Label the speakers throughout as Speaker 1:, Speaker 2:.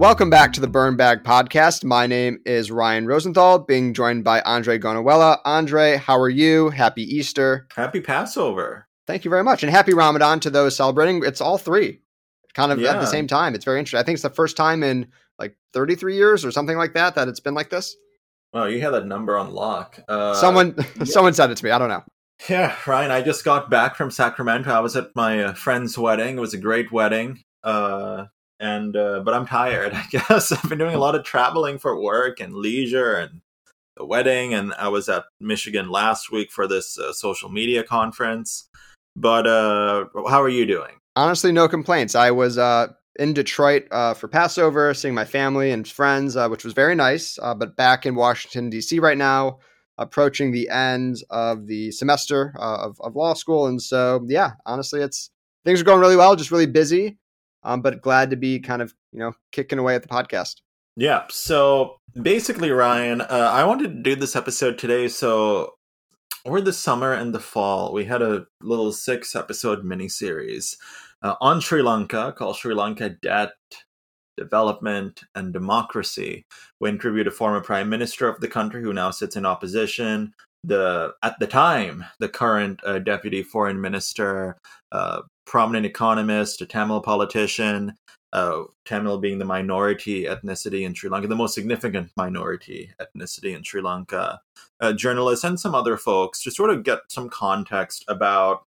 Speaker 1: Welcome back to the Burn Bag Podcast. My name is Ryan Rosenthal, being joined by Andre Gonawella. Andre, how are you? Happy Easter.
Speaker 2: Happy Passover.
Speaker 1: Thank you very much. And happy Ramadan to those celebrating. It's all three kind of yeah. at the same time. It's very interesting. I think it's the first time in like 33 years or something like that that it's been like this.
Speaker 2: Oh, you had that number on lock.
Speaker 1: Uh, someone, yeah. someone said it to me. I don't know.
Speaker 2: Yeah, Ryan. I just got back from Sacramento. I was at my uh, friend's wedding. It was a great wedding. Uh, and uh, but I'm tired. I guess I've been doing a lot of traveling for work and leisure and the wedding. And I was at Michigan last week for this uh, social media conference. But uh, how are you doing?
Speaker 1: Honestly, no complaints. I was uh, in Detroit uh, for Passover, seeing my family and friends, uh, which was very nice. But back in Washington, D.C. right now, approaching the end of the semester of, of law school. And so, yeah, honestly, it's things are going really well, just really busy, um, but glad to be kind of, you know, kicking away at the podcast.
Speaker 2: Yeah. So basically, Ryan, uh, I wanted to do this episode today. So over the summer and the fall, we had a little six episode mini series uh, on Sri Lanka called Sri Lanka Debt, Development, and Democracy. We interviewed a former prime minister of the country who now sits in opposition. The at the time the current uh, deputy foreign minister, uh, prominent economist, a Tamil politician, uh, Tamil being the minority ethnicity in Sri Lanka, the most significant minority ethnicity in Sri Lanka, uh, journalists, and some other folks to sort of get some context about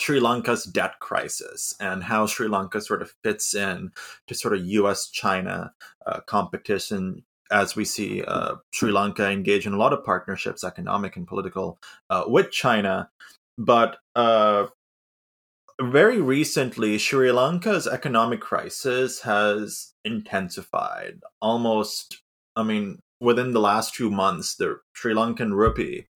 Speaker 2: Sri Lanka's debt crisis and how Sri Lanka sort of fits in to sort of U.S. China uh, competition as we see uh, Sri Lanka engage in a lot of partnerships, economic and political, uh, with China. But uh, very recently, Sri Lanka's economic crisis has intensified almost, I mean, within the last two months, the Sri Lankan rupee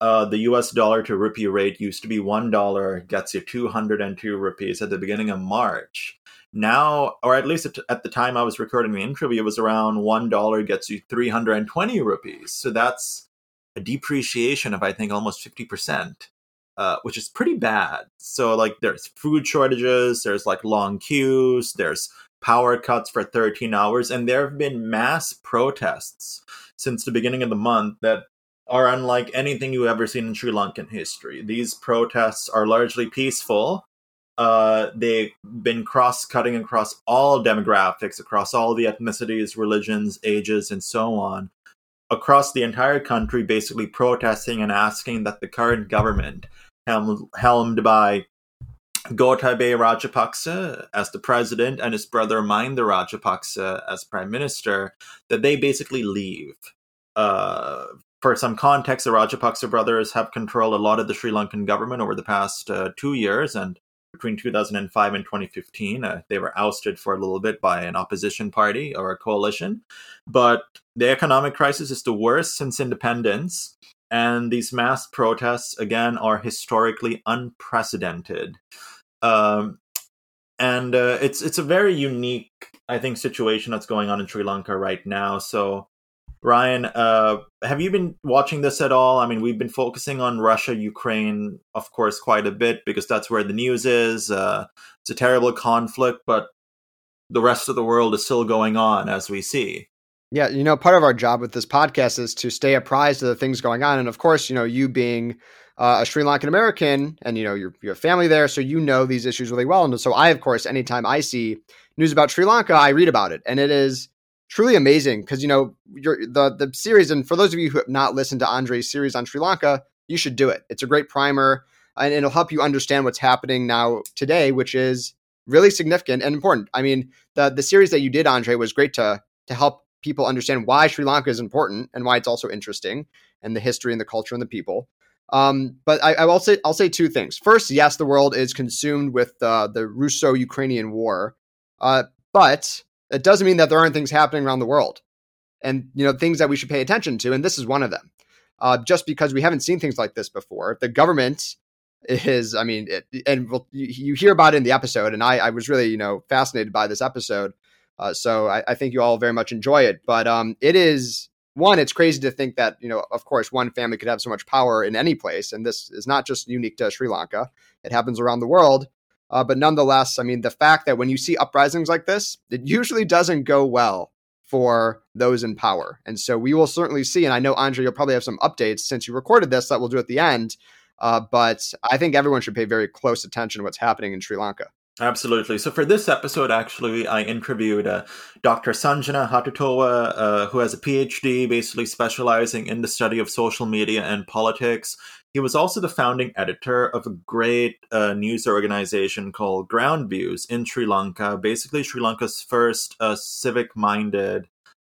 Speaker 2: uh, the US dollar to rupee rate used to be $1, gets you 202 rupees at the beginning of March. Now, or at least at the time I was recording the interview, it was around $1 gets you 320 rupees. So that's a depreciation of, I think, almost 50%. Uh, which is pretty bad. So, like, there's food shortages, there's like long queues, there's power cuts for 13 hours, and there have been mass protests since the beginning of the month that are unlike anything you've ever seen in Sri Lankan history. These protests are largely peaceful. Uh, they've been cross cutting across all demographics, across all the ethnicities, religions, ages, and so on, across the entire country, basically protesting and asking that the current government, helmed, helmed by Gotabaya Rajapaksa as the president and his brother Mahinda Rajapaksa as prime minister, that they basically leave. Uh, for some context, the Rajapaksa brothers have controlled a lot of the Sri Lankan government over the past uh, two years, and between 2005 and 2015, uh, they were ousted for a little bit by an opposition party or a coalition. But the economic crisis is the worst since independence, and these mass protests again are historically unprecedented. Um, and uh, it's it's a very unique, I think, situation that's going on in Sri Lanka right now. So Ryan, uh, have you been watching this at all? I mean, we've been focusing on Russia, Ukraine, of course, quite a bit because that's where the news is. Uh, it's a terrible conflict, but the rest of the world is still going on as we see.
Speaker 1: Yeah, you know, part of our job with this podcast is to stay apprised of the things going on, and of course, you know, you being uh, a Sri Lankan American, and you know, you're, you have family there, so you know these issues really well. And so, I, of course, anytime I see news about Sri Lanka, I read about it, and it is truly amazing because you know the the series and for those of you who have not listened to Andre's series on Sri Lanka, you should do it. It's a great primer and it'll help you understand what's happening now today, which is really significant and important. I mean, the the series that you did, Andre, was great to to help people understand why Sri Lanka is important and why it's also interesting and the history and the culture and the people. Um, but I, I, will say I'll say two things. First, yes, the world is consumed with uh, the Russo-Ukrainian war, uh, but it doesn't mean that there aren't things happening around the world and you know things that we should pay attention to and this is one of them. Uh, just because we haven't seen things like this before the government is i mean it, and you hear about it in the episode and i, I was really you know fascinated by this episode uh, so I, I, think you all very much enjoy it but um, it is one it's crazy to think that you know of course one family could have so much power in any place and this is not just unique to sri lanka. It happens around the world Uh, but nonetheless, I mean, the fact that when you see uprisings like this, it usually doesn't go well for those in power. And so we will certainly see. And I know, Andre, you'll probably have some updates since you recorded this that we'll do at the end. Uh, but I think everyone should pay very close attention to what's happening in Sri Lanka.
Speaker 2: Absolutely. So for this episode, actually, I interviewed uh, Dr. Sanjana Hattotuwa, uh, who has a PhD, basically specializing in the study of social media and politics. He was also the founding editor of a great uh, news organization called Groundviews in Sri Lanka, basically Sri Lanka's first uh, civic-minded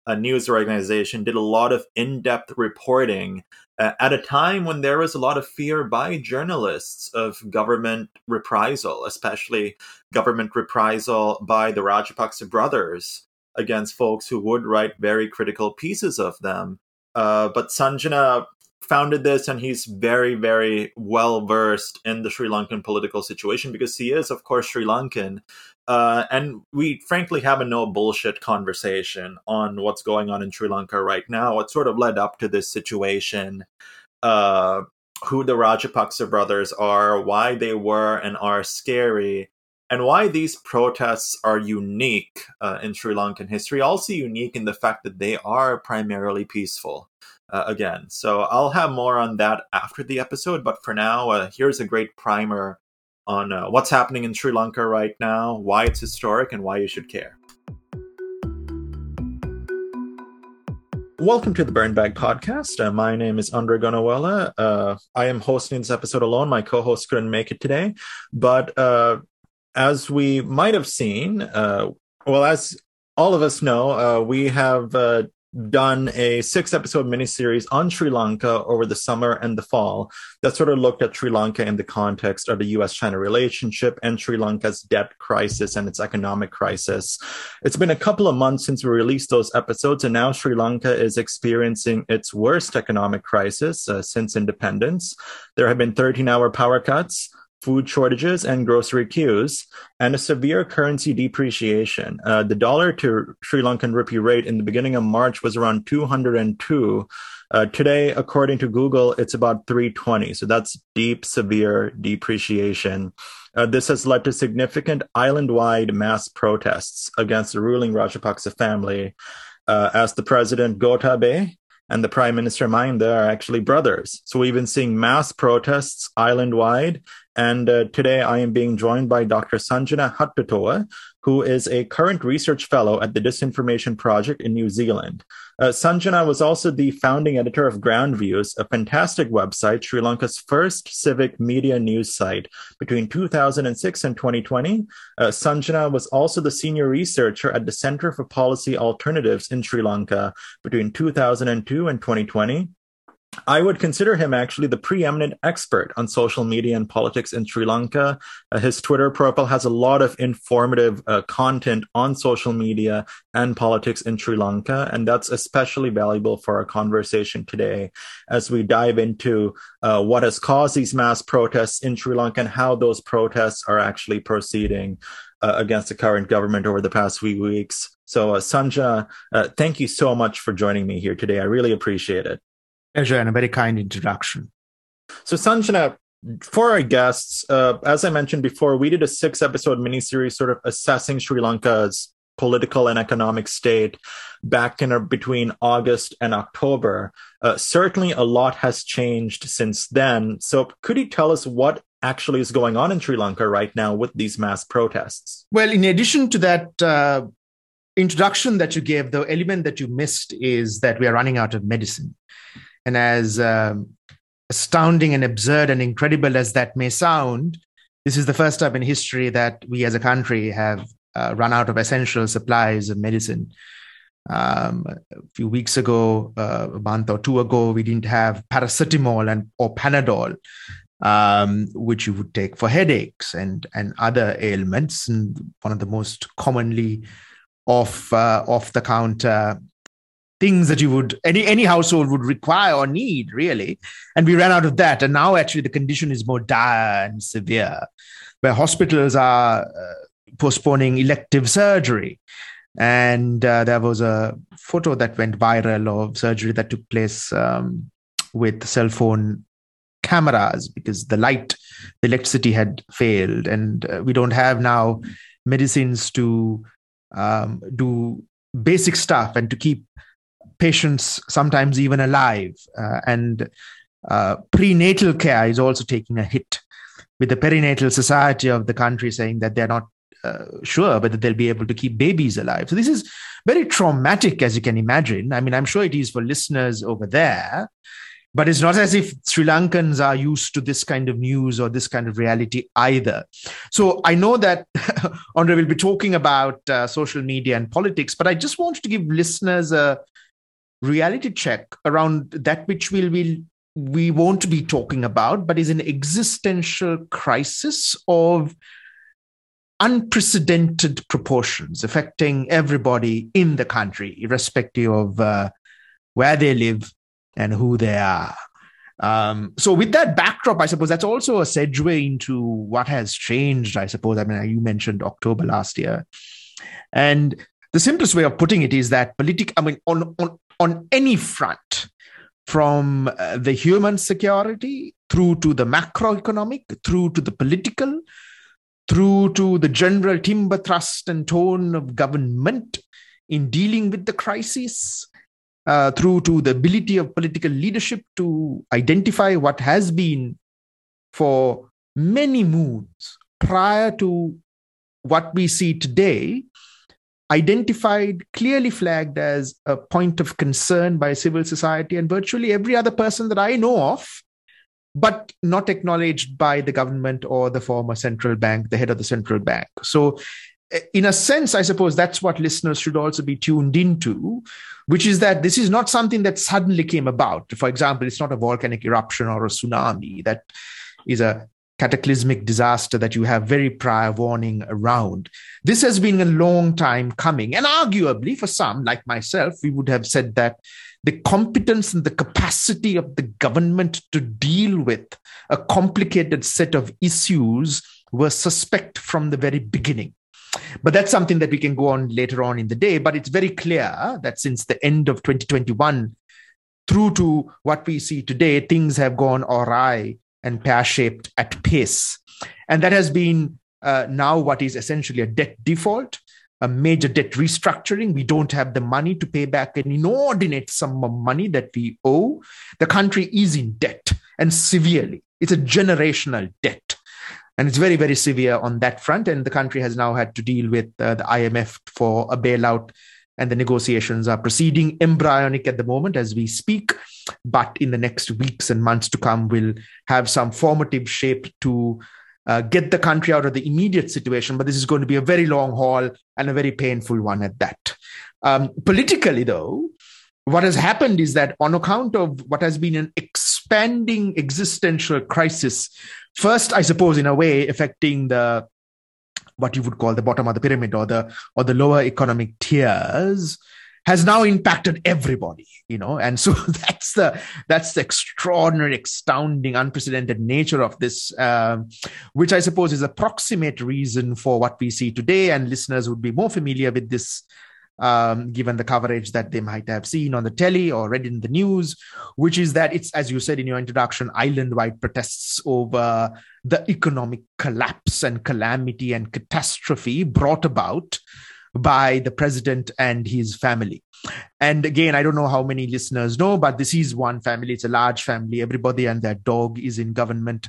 Speaker 2: uh, news organization. Did a lot of in-depth reporting uh, at a time when there was a lot of fear by journalists of government reprisal, especially government reprisal by the Rajapaksa brothers against folks who would write very critical pieces of them. Uh, but Sanjana founded this and he's very very well versed in the sri lankan political situation because he is of course sri lankan uh, and we frankly have a no bullshit conversation on what's going on in Sri Lanka right now. What sort of led up to this situation, uh, who the Rajapaksa brothers are, why they were and are scary, and why these protests are unique uh, in Sri Lankan history. Also unique in the fact that they are primarily peaceful. Uh, again, so I'll have more on that after the episode. But for now, uh, here's a great primer on uh, what's happening in Sri Lanka right now, why it's historic, and why you should care. Welcome to the Burn Bag Podcast. Uh, my name is Andre Gonawala. Uh, I am hosting this episode alone. My co-host couldn't make it today, but uh, as we might have seen, uh, well, as all of us know, uh, we have uh, done a six episode miniseries on Sri Lanka over the summer and the fall that sort of looked at Sri Lanka in the context of the US China relationship and Sri Lanka's debt crisis and its economic crisis. It's been a couple of months since we released those episodes, and now Sri Lanka is experiencing its worst economic crisis uh, since independence. There have been 13 hour power cuts food shortages and grocery queues, and a severe currency depreciation. Uh, the dollar to Sri Lankan rupee rate in the beginning of March was around 202. Uh, today, according to Google, it's about 320. So that's deep, severe depreciation. Uh, this has led to significant island wide mass protests against the ruling Rajapaksa family. Uh, as the president Gotabaya and the Prime Minister Mahinda are actually brothers. So we've been seeing mass protests island wide. And uh, today I am being joined by Dr. Sanjana Hattotuwa, who is a current research fellow at the Disinformation Project in New Zealand. Uh, Sanjana was also the founding editor of Groundviews, a fantastic website, Sri Lanka's first civic media news site. Between 2006 and 2020, uh, Sanjana was also the senior researcher at the Center for Policy Alternatives in Sri Lanka between 2002 and 2020. I would consider him actually the preeminent expert on social media and politics in Sri Lanka. Uh, his Twitter profile has a lot of informative uh, content on social media and politics in Sri Lanka, and that's especially valuable for our conversation today as we dive into uh, what has caused these mass protests in Sri Lanka and how those protests are actually proceeding uh, against the current government over the past few weeks. So, uh, Sanja, uh, thank you so much for joining me here today. I really appreciate it
Speaker 3: pleasure and a very kind introduction.
Speaker 2: So, Sanjana, for our guests, uh, as I mentioned before, we did a six episode miniseries sort of assessing Sri Lanka's political and economic state back in or between August and October. Uh, certainly, a lot has changed since then. So, could you tell us what actually is going on in Sri Lanka right now with these mass protests?
Speaker 3: Well, in addition to that, uh, introduction that you gave, the element that you missed is that we are running out of medicine. And as um, astounding and absurd and incredible as that may sound, this is the first time in history that we as a country have uh, run out of essential supplies of medicine. Um, a few weeks ago, uh, a month or two ago, we didn't have paracetamol and or Panadol, um, which you would take for headaches and and other ailments. And one of the most commonly off uh, off the counter things that you would any any household would require or need really. And we ran out of that. And now actually the condition is more dire and severe where hospitals are uh, postponing elective surgery. And uh, there was a photo that went viral of surgery that took place um, with cell phone cameras because the light the electricity had failed, and uh, we don't have now medicines to um, do basic stuff and to keep patients sometimes even alive. Uh, and uh, prenatal care is also taking a hit, with the perinatal society of the country saying that they're not uh, sure whether they'll be able to keep babies alive. So this is very traumatic, as you can imagine. I mean, I'm sure it is for listeners over there, but it's not as if Sri Lankans are used to this kind of news or this kind of reality either. So I know that Andre will be talking about uh, social media and politics, but I just wanted to give listeners a reality check around that which will will we won't be talking about, but is an existential crisis of unprecedented proportions affecting everybody in the country, irrespective of uh, where they live and who they are. Um, so, with that backdrop, I suppose that's also a segue into what has changed. I suppose. I mean, you mentioned October last year, and the simplest way of putting it is that political. I mean, on on on any front, from uh, the human security through to the macroeconomic, through to the political, through to the general timber thrust and tone of government in dealing with the crisis, uh, through to the ability of political leadership to identify what has been for many moons prior to what we see today identified clearly flagged as a point of concern by civil society and virtually every other person that i know of but not acknowledged by the government or the former central bank, the head of the central bank. So, eh, in a sense, I suppose that's what listeners should also be tuned into, which is that this is not something that suddenly came about. For example, it's not a volcanic eruption or a tsunami that is a cataclysmic disaster that you have very prior warning around. This has been a long time coming. And arguably, for some, like myself, we would have said that the competence and the capacity of the government to deal with a complicated set of issues were suspect from the very beginning. But that's something that we can go on later on in the day. But it's very clear that since the end of 2021 through to what we see today, things have gone awry and pear shaped at pace. And that has been uh, now what is essentially a debt default a major debt restructuring. We don't have the money to pay back an inordinate sum of money that we owe. The country is in debt and severely. It's a generational debt. And it's very, very severe on that front. And the country has now had to deal with uh, the IMF for a bailout. And the negotiations are proceeding embryonic at the moment as we speak. But in the next weeks and months to come, will have some formative shape to uh, get the country out of the immediate situation, but this is going to be a very long haul and a very painful one at that. Um, politically, though, what has happened is that on account of what has been an expanding existential crisis, first, I suppose, in a way, affecting the what you would call the bottom of the pyramid or the or the lower economic tiers has now impacted everybody you know? And so that's the that's the extraordinary astounding unprecedented nature of this um, which i suppose is a proximate reason for what we see today. And listeners would be more familiar with this um, given the coverage that they might have seen on the telly or read in the news, which is that it's, as you said in your introduction, island wide protests over the economic collapse and calamity and catastrophe brought about by the president and his family. And again, I don't know how many listeners know, but this is one family. It's a large family. Everybody and their dog is in government.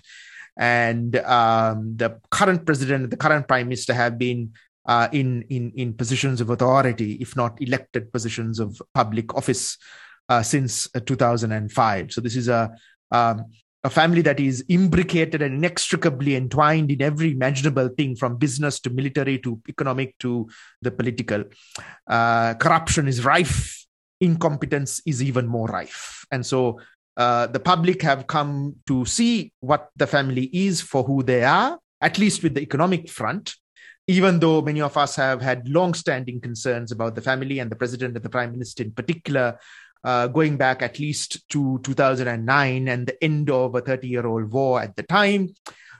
Speaker 3: And um, the current president, the current prime minister have been uh, in, in, in positions of authority, if not elected positions of public office uh, since uh, 2005. So this is a um, a family that is imbricated and inextricably entwined in every imaginable thing from business to military to economic to the political. Uh, corruption is rife, incompetence is even more rife. And so uh, the public have come to see what the family is for who they are, at least with the economic front. Even though many of us have had long standing concerns about the family and the president and the prime minister in particular uh, going back at least to 2009 and the end of a 30 year old war at the time,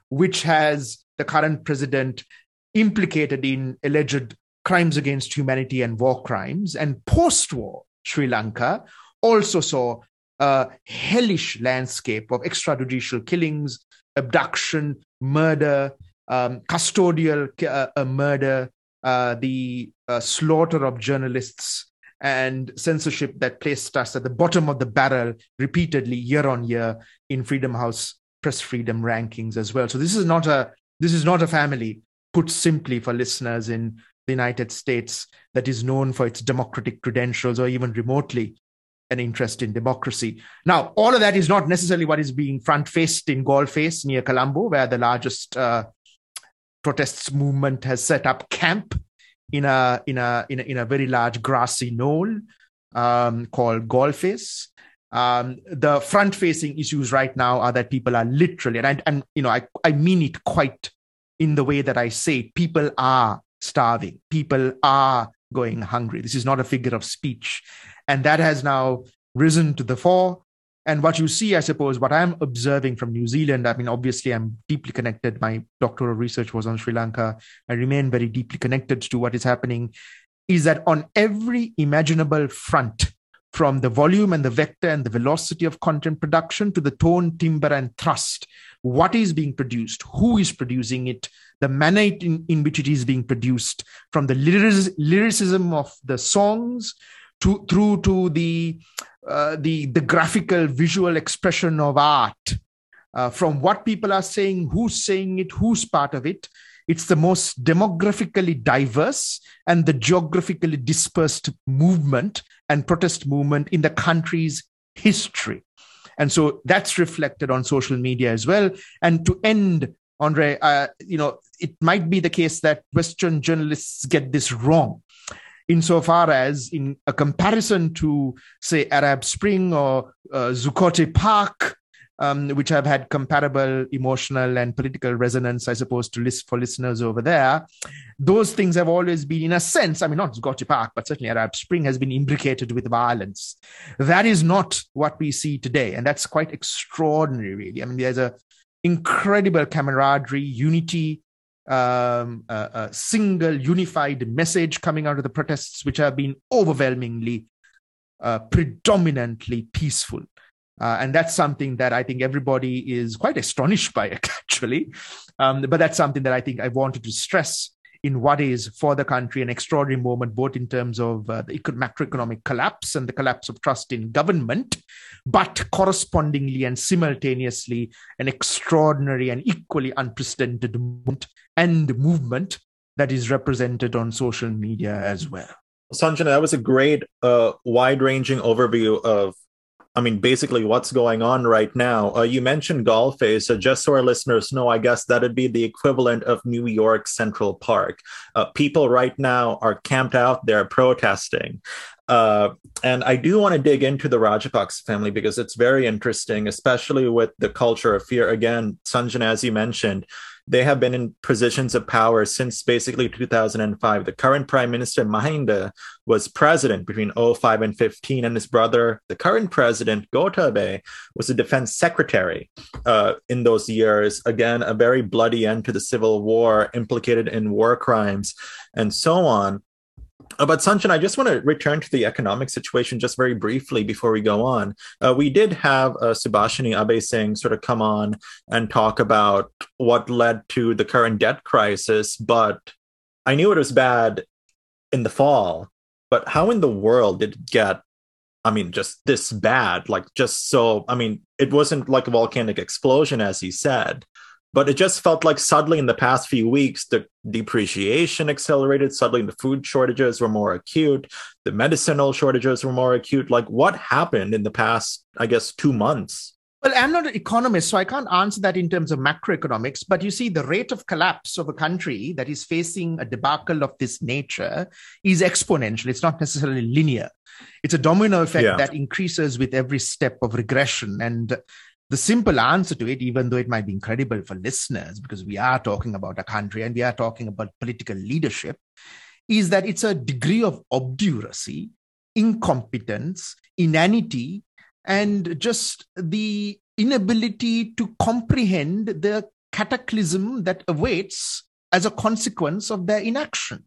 Speaker 3: which has the current president implicated in alleged crimes against humanity and war crimes. And post war Sri Lanka also saw a hellish landscape of extrajudicial killings, abduction, murder, um, custodial uh, murder, uh, the uh, slaughter of journalists, and censorship that placed us at the bottom of the barrel repeatedly year on year in Freedom House press freedom rankings as well. So this is not a this is not a family, put simply for listeners in the United States, that is known for its democratic credentials or even remotely an interest in democracy. Now, all of that is not necessarily what is being front faced in Face near Colombo, where the largest uh, protests movement has set up camp in a in a in a, in a very large grassy knoll um, called Galle-Face. Um, the front facing issues right now are that people are literally, and I, and you know, I, I mean it quite in the way that I say, it, people are starving, people are going hungry. This is not a figure of speech. And that has now risen to the fore. And what you see, I suppose, what I'm observing from New Zealand, I mean, obviously, I'm deeply connected. My doctoral research was on Sri Lanka. I remain very deeply connected to what is happening, is that on every imaginable front, from the volume and the vector and the velocity of content production to the tone, timbre, and thrust, what is being produced, who is producing it, the manner in, in which it is being produced, from the lyricism of the songs to through to the uh, the the graphical visual expression of art. Uh, from what people are saying who's saying it who's part of it it's the most demographically diverse and the geographically dispersed movement and protest movement in the country's history. And so that's reflected on social media as well. And to end andre uh, you know it might be the case that western journalists get this wrong insofar as in a comparison to say arab spring or uh, park um, which have had comparable emotional and political resonance, I suppose, to list for listeners over there. Those things have always been, in a sense, I mean, not Zuccotti Park, but certainly Arab Spring has been imbricated with violence. That is not what we see today, and that's quite extraordinary, really. I mean, there's a incredible camaraderie, unity, um, a, single unified message coming out of the protests, which have been overwhelmingly, uh, predominantly peaceful. Uh, and that's something that I think everybody is quite astonished by, actually. Um, but that's something that I think I wanted to stress in what is for the country an extraordinary moment, both in terms of uh, the macroeconomic collapse and the collapse of trust in government, but correspondingly and simultaneously an extraordinary and equally unprecedented moment and movement that is represented on social media as well.
Speaker 2: Sanjana, that was a great, uh, wide ranging overview of I mean, basically what's going on right now. Uh, you mentioned Galle-Face. So just so our listeners know, I guess that'd be the equivalent of New York Central Park. Uh, people right now are camped out there protesting. Uh, and I do want to dig into the Rajapaksa family because it's very interesting, especially with the culture of fear. Again, Sanjan, as you mentioned, they have been in positions of power since basically 2005. The current prime minister, Mahinda, was president between 05 and 15, and his brother, the current president, Gotabaya, was the defense secretary uh, in those years. Again, a very bloody end to the civil war, implicated in war crimes, and so on. But Sanchan, I just want to return to the economic situation just very briefly before we go on. Uh, we did have uh, Subhashini Abeysinghe sort of come on and talk about what led to the current debt crisis, but I knew it was bad in the fall. But how in the world did it get, I mean, just this bad? Like, just so, I mean, it wasn't like a volcanic explosion, as he said, but it just felt like suddenly in the past few weeks, the depreciation accelerated. Suddenly, the food shortages were more acute. The medicinal shortages were more acute. Like, what happened in the past, I guess, two months?
Speaker 3: Well, I'm not an economist, so I can't answer that in terms of macroeconomics. But you see, the rate of collapse of a country that is facing a debacle of this nature is exponential. It's not necessarily linear. It's a domino effect yeah. that increases with every step of regression. And the simple answer to it, even though it might be incredible for listeners, because we are talking about a country and we are talking about political leadership, is that it's a degree of obduracy, incompetence, inanity, and just the inability to comprehend the cataclysm that awaits as a consequence of their inaction.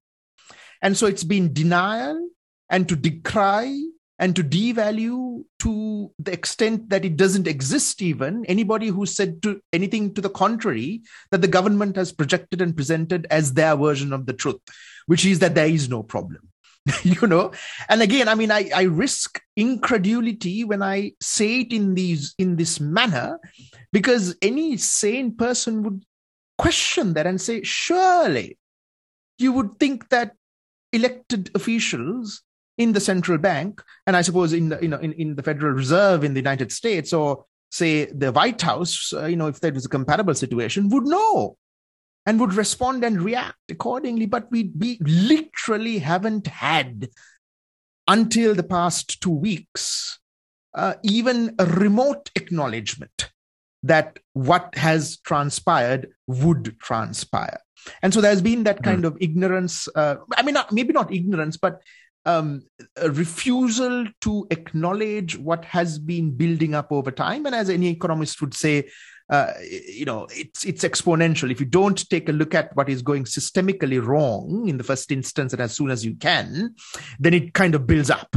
Speaker 3: And so it's been denial and to decry and to devalue to the extent that it doesn't exist even anybody who said to anything to the contrary that the government has projected and presented as their version of the truth which is that there is no problem you know? And again i mean I, I risk incredulity when i say it in these in this manner because any sane person would question that and say surely you would think that elected officials in the central bank, and I suppose in the you know in, in the Federal Reserve in the United States, or say the White House, uh, you know, if that was a comparable situation, would know and would respond and react accordingly. But we we literally haven't had until the past two weeks uh, even a remote acknowledgement that what has transpired would transpire. And so there's been that hmm. kind mm. of ignorance. Uh, I mean, not, maybe not ignorance, but um, a refusal to acknowledge what has been building up over time. And as any economist would say, uh, you know, it's it's exponential. If you don't take a look at what is going systemically wrong in the first instance, and as soon as you can, then it kind of builds up.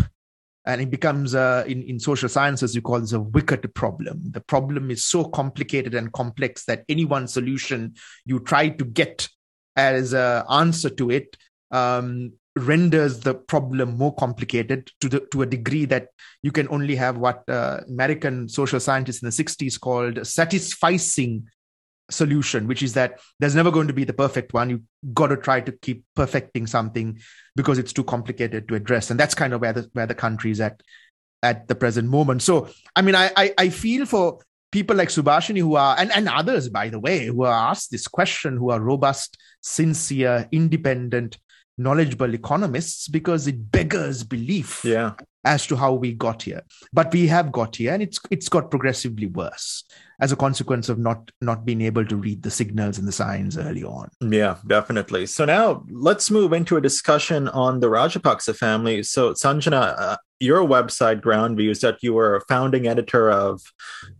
Speaker 3: And it becomes, uh, in, in social sciences, you call this a wicked problem. The problem is so complicated and complex that any one solution you try to get as an answer to it um, renders the problem more complicated to the to a degree that you can only have what uh, American social scientists in the 60s called satisficing solution which is that there's never going to be the perfect one. You got to try to keep perfecting something because it's too complicated to address. And that's kind of where the where the country is at at the present moment. So i mean i i, I feel for people like subhashini who are and, and others by the way who are asked this question who are robust sincere independent knowledgeable economists because it beggars belief
Speaker 2: yeah.
Speaker 3: as to how we got here. But we have got here, and it's it's got progressively worse as a consequence of not not being able to read the signals and the signs early on.
Speaker 2: Yeah, definitely. So now let's move into a discussion on the Rajapaksa family. So Sanjana, uh, your website Groundviews that you were a founding editor of.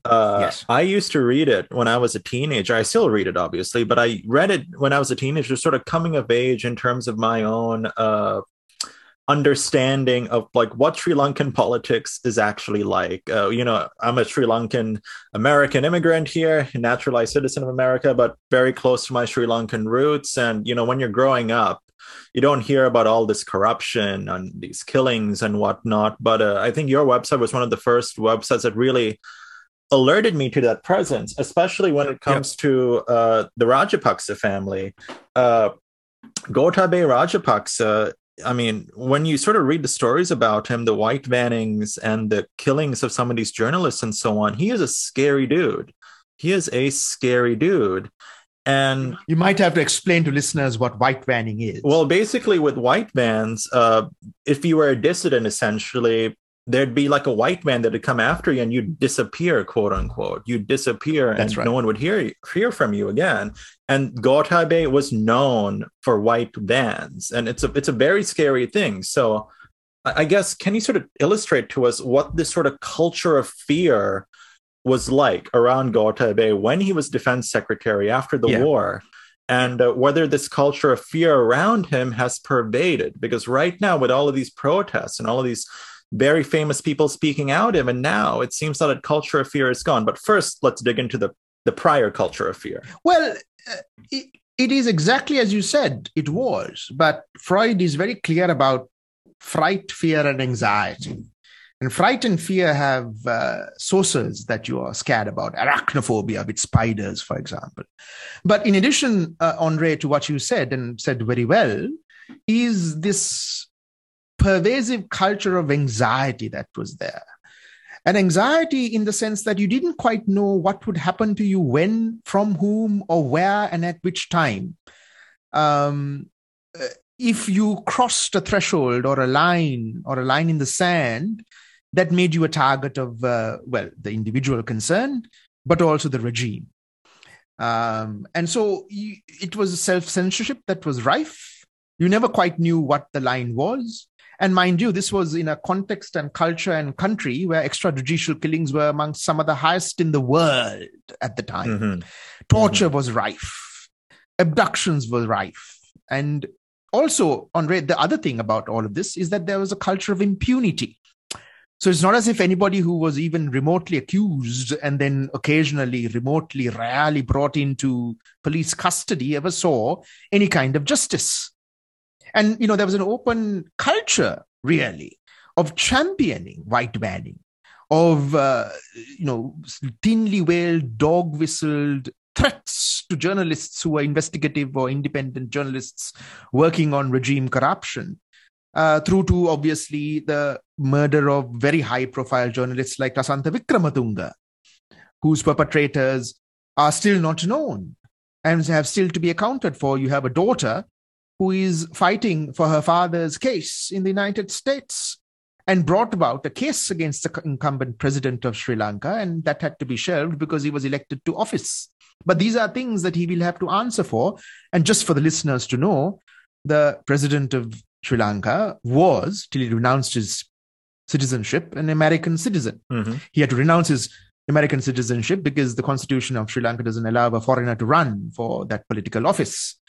Speaker 2: Uh, yes. I used to read it when I was a teenager. I still read it, obviously, but I read it when I was a teenager, sort of coming of age in terms of my own uh, understanding of like what Sri Lankan politics is actually like. Uh, you know, I'm a Sri Lankan American immigrant here, naturalized citizen of America, but very close to my Sri Lankan roots. And you know, when you're growing up, you don't hear about all this corruption and these killings and whatnot. But uh, I think your website was one of the first websites that really alerted me to that presence, especially when it comes to uh, the Rajapaksa family. Uh, Gotabaya Rajapaksa I mean, when you sort of read the stories about him, the white vannings and the killings of some of these journalists and so on, he is a scary dude. He is a scary dude. And
Speaker 3: you might have to explain to listeners what white vanning is.
Speaker 2: Well, basically, with white vans, uh, if you were a dissident, essentially, there'd be like a white van that'd come after you and you'd disappear, quote unquote. You'd disappear That's and right. no one would hear hear from you again. And Gotabaya was known for white vans, and it's a it's a very scary thing. So I guess can you sort of illustrate to us what this sort of culture of fear was like around Gotabaya when he was defense secretary after the yeah. war? and uh, whether this culture of fear around him has pervaded because right now with all of these protests and all of these very famous people speaking out even now it seems that a culture of fear is gone but first let's dig into the the prior culture of fear
Speaker 3: well uh, it, it is exactly as you said it was but freud is very clear about fright fear and anxiety and fright and fear have uh, sources that you are scared about arachnophobia with spiders for example but in addition uh, andre to what you said and said very well is this pervasive culture of anxiety that was there. And anxiety in the sense that you didn't quite know what would happen to you when, from whom, or where, and at which time. Um, uh, if you crossed a threshold or a line or a line in the sand, that made you a target of, uh, well, the individual concerned, but also the regime. Um, and so you, it was self censorship that was rife. You never quite knew what the line was. And mind you, this was in a context and culture and country where extrajudicial killings were amongst some of the highest in the world at the time. Mm-hmm. Torture mm-hmm. was rife, abductions were rife. And also, Andre, the other thing about all of this is that there was a culture of impunity. So it's not as if anybody who was even remotely accused and then occasionally remotely, rarely brought into police custody ever saw any kind of justice. And, you know, there was an open culture, really, of championing white vanning, of, uh, you know, thinly veiled, dog whistled threats to journalists who are investigative or independent journalists working on regime corruption uh, through to obviously the murder of very high profile journalists like Lasantha Wickrematunge, whose perpetrators are still not known and have still to be accounted for. You have a daughter who is fighting for her father's case in the United States and brought about a case against the incumbent president of Sri Lanka, and that had to be shelved because he was elected to office. But these are things that he will have to answer for. And just for the listeners to know, the president of Sri Lanka was, till he renounced his citizenship, an American citizen. Mm-hmm. He had to renounce his American citizenship because the constitution of Sri Lanka doesn't allow a foreigner to run for that political office.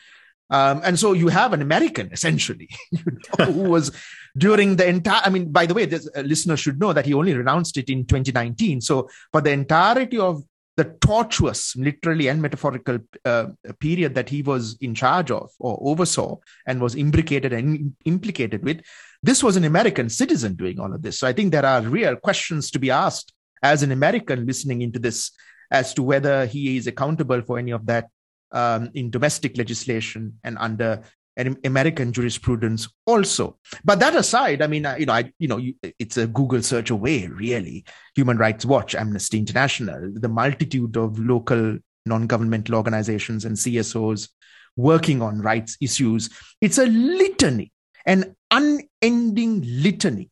Speaker 3: Um, and so you have an American essentially, you know, who was during the entire. I mean, by the way, this, a listener should know that he only renounced it in 2019. So for the entirety of the tortuous, literally and metaphorical uh, period that he was in charge of or oversaw and was imbricated and implicated with, this was an American citizen doing all of this. So I think there are real questions to be asked as an American listening into this as to whether he is accountable for any of that um, in domestic legislation and under American jurisprudence also. But that aside, I mean, you know, I, you know, it's a Google search away, really. Human Rights Watch, Amnesty International, the multitude of local non-governmental organizations and CSOs working on rights issues. It's a litany, an unending litany,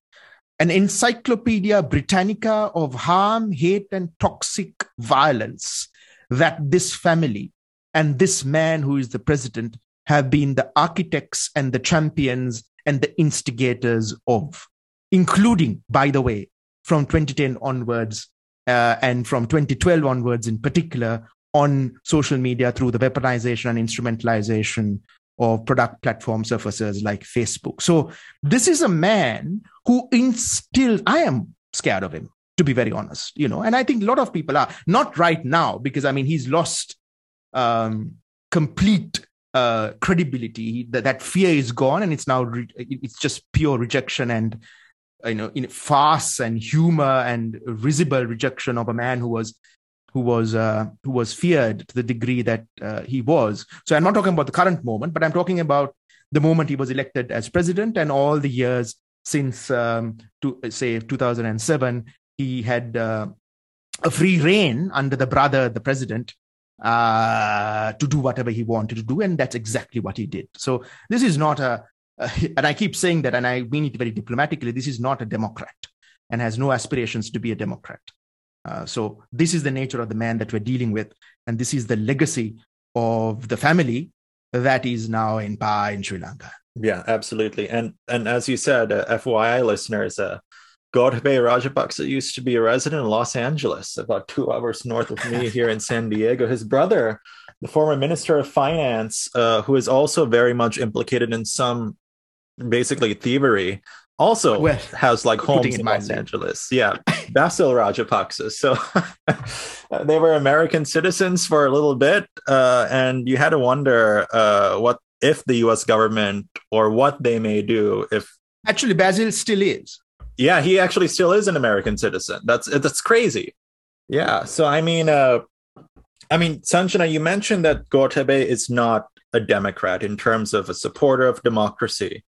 Speaker 3: an encyclopedia Britannica of harm, hate, and toxic violence that this family and this man who is the president have been the architects and the champions and the instigators of, including, by the way, from 2010 onwards uh, and from 2012 onwards in particular on social media through the weaponization and instrumentalization of product platform surfaces like Facebook. So this is a man who instilled, I am scared of him, to be very honest, you know, and I think a lot of people are not right now because I mean, he's lost um, complete uh, credibility. That that fear is gone, and it's now re- it's just pure rejection and you know in farce and humor and risible rejection of a man who was who was uh, who was feared to the degree that uh, he was. So I'm not talking about the current moment, but I'm talking about the moment he was elected as president and all the years since um, to say 2007 he had uh, a free reign under the brother the president uh, to do whatever he wanted to do. And that's exactly what he did. So this is not a, and I keep saying that, and I mean it very diplomatically, this is not a Democrat and has no aspirations to be a Democrat. Uh, so this is the nature of the man that we're dealing with. And this is the legacy of the family that is now in power in Sri Lanka.
Speaker 2: Yeah, absolutely. And and as you said, uh, FYI listeners, uh, Gotabaya Rajapaksa used to be a resident in Los Angeles, about two hours north of me here in San Diego. His brother, the former Minister of Finance, uh, who is also very much implicated in some basically thievery, also well, has like homes in Los Angeles. Yeah, Basil Rajapaksa. So they were American citizens for a little bit, uh, and you had to wonder uh, what if the U.S. government or what they may do if.
Speaker 3: Actually, Basil still is.
Speaker 2: Yeah, he actually still is an American citizen. That's that's crazy. Yeah. So I mean, uh, I mean, Sanjana, you mentioned that Gotabaya is not a Democrat in terms of a supporter of democracy.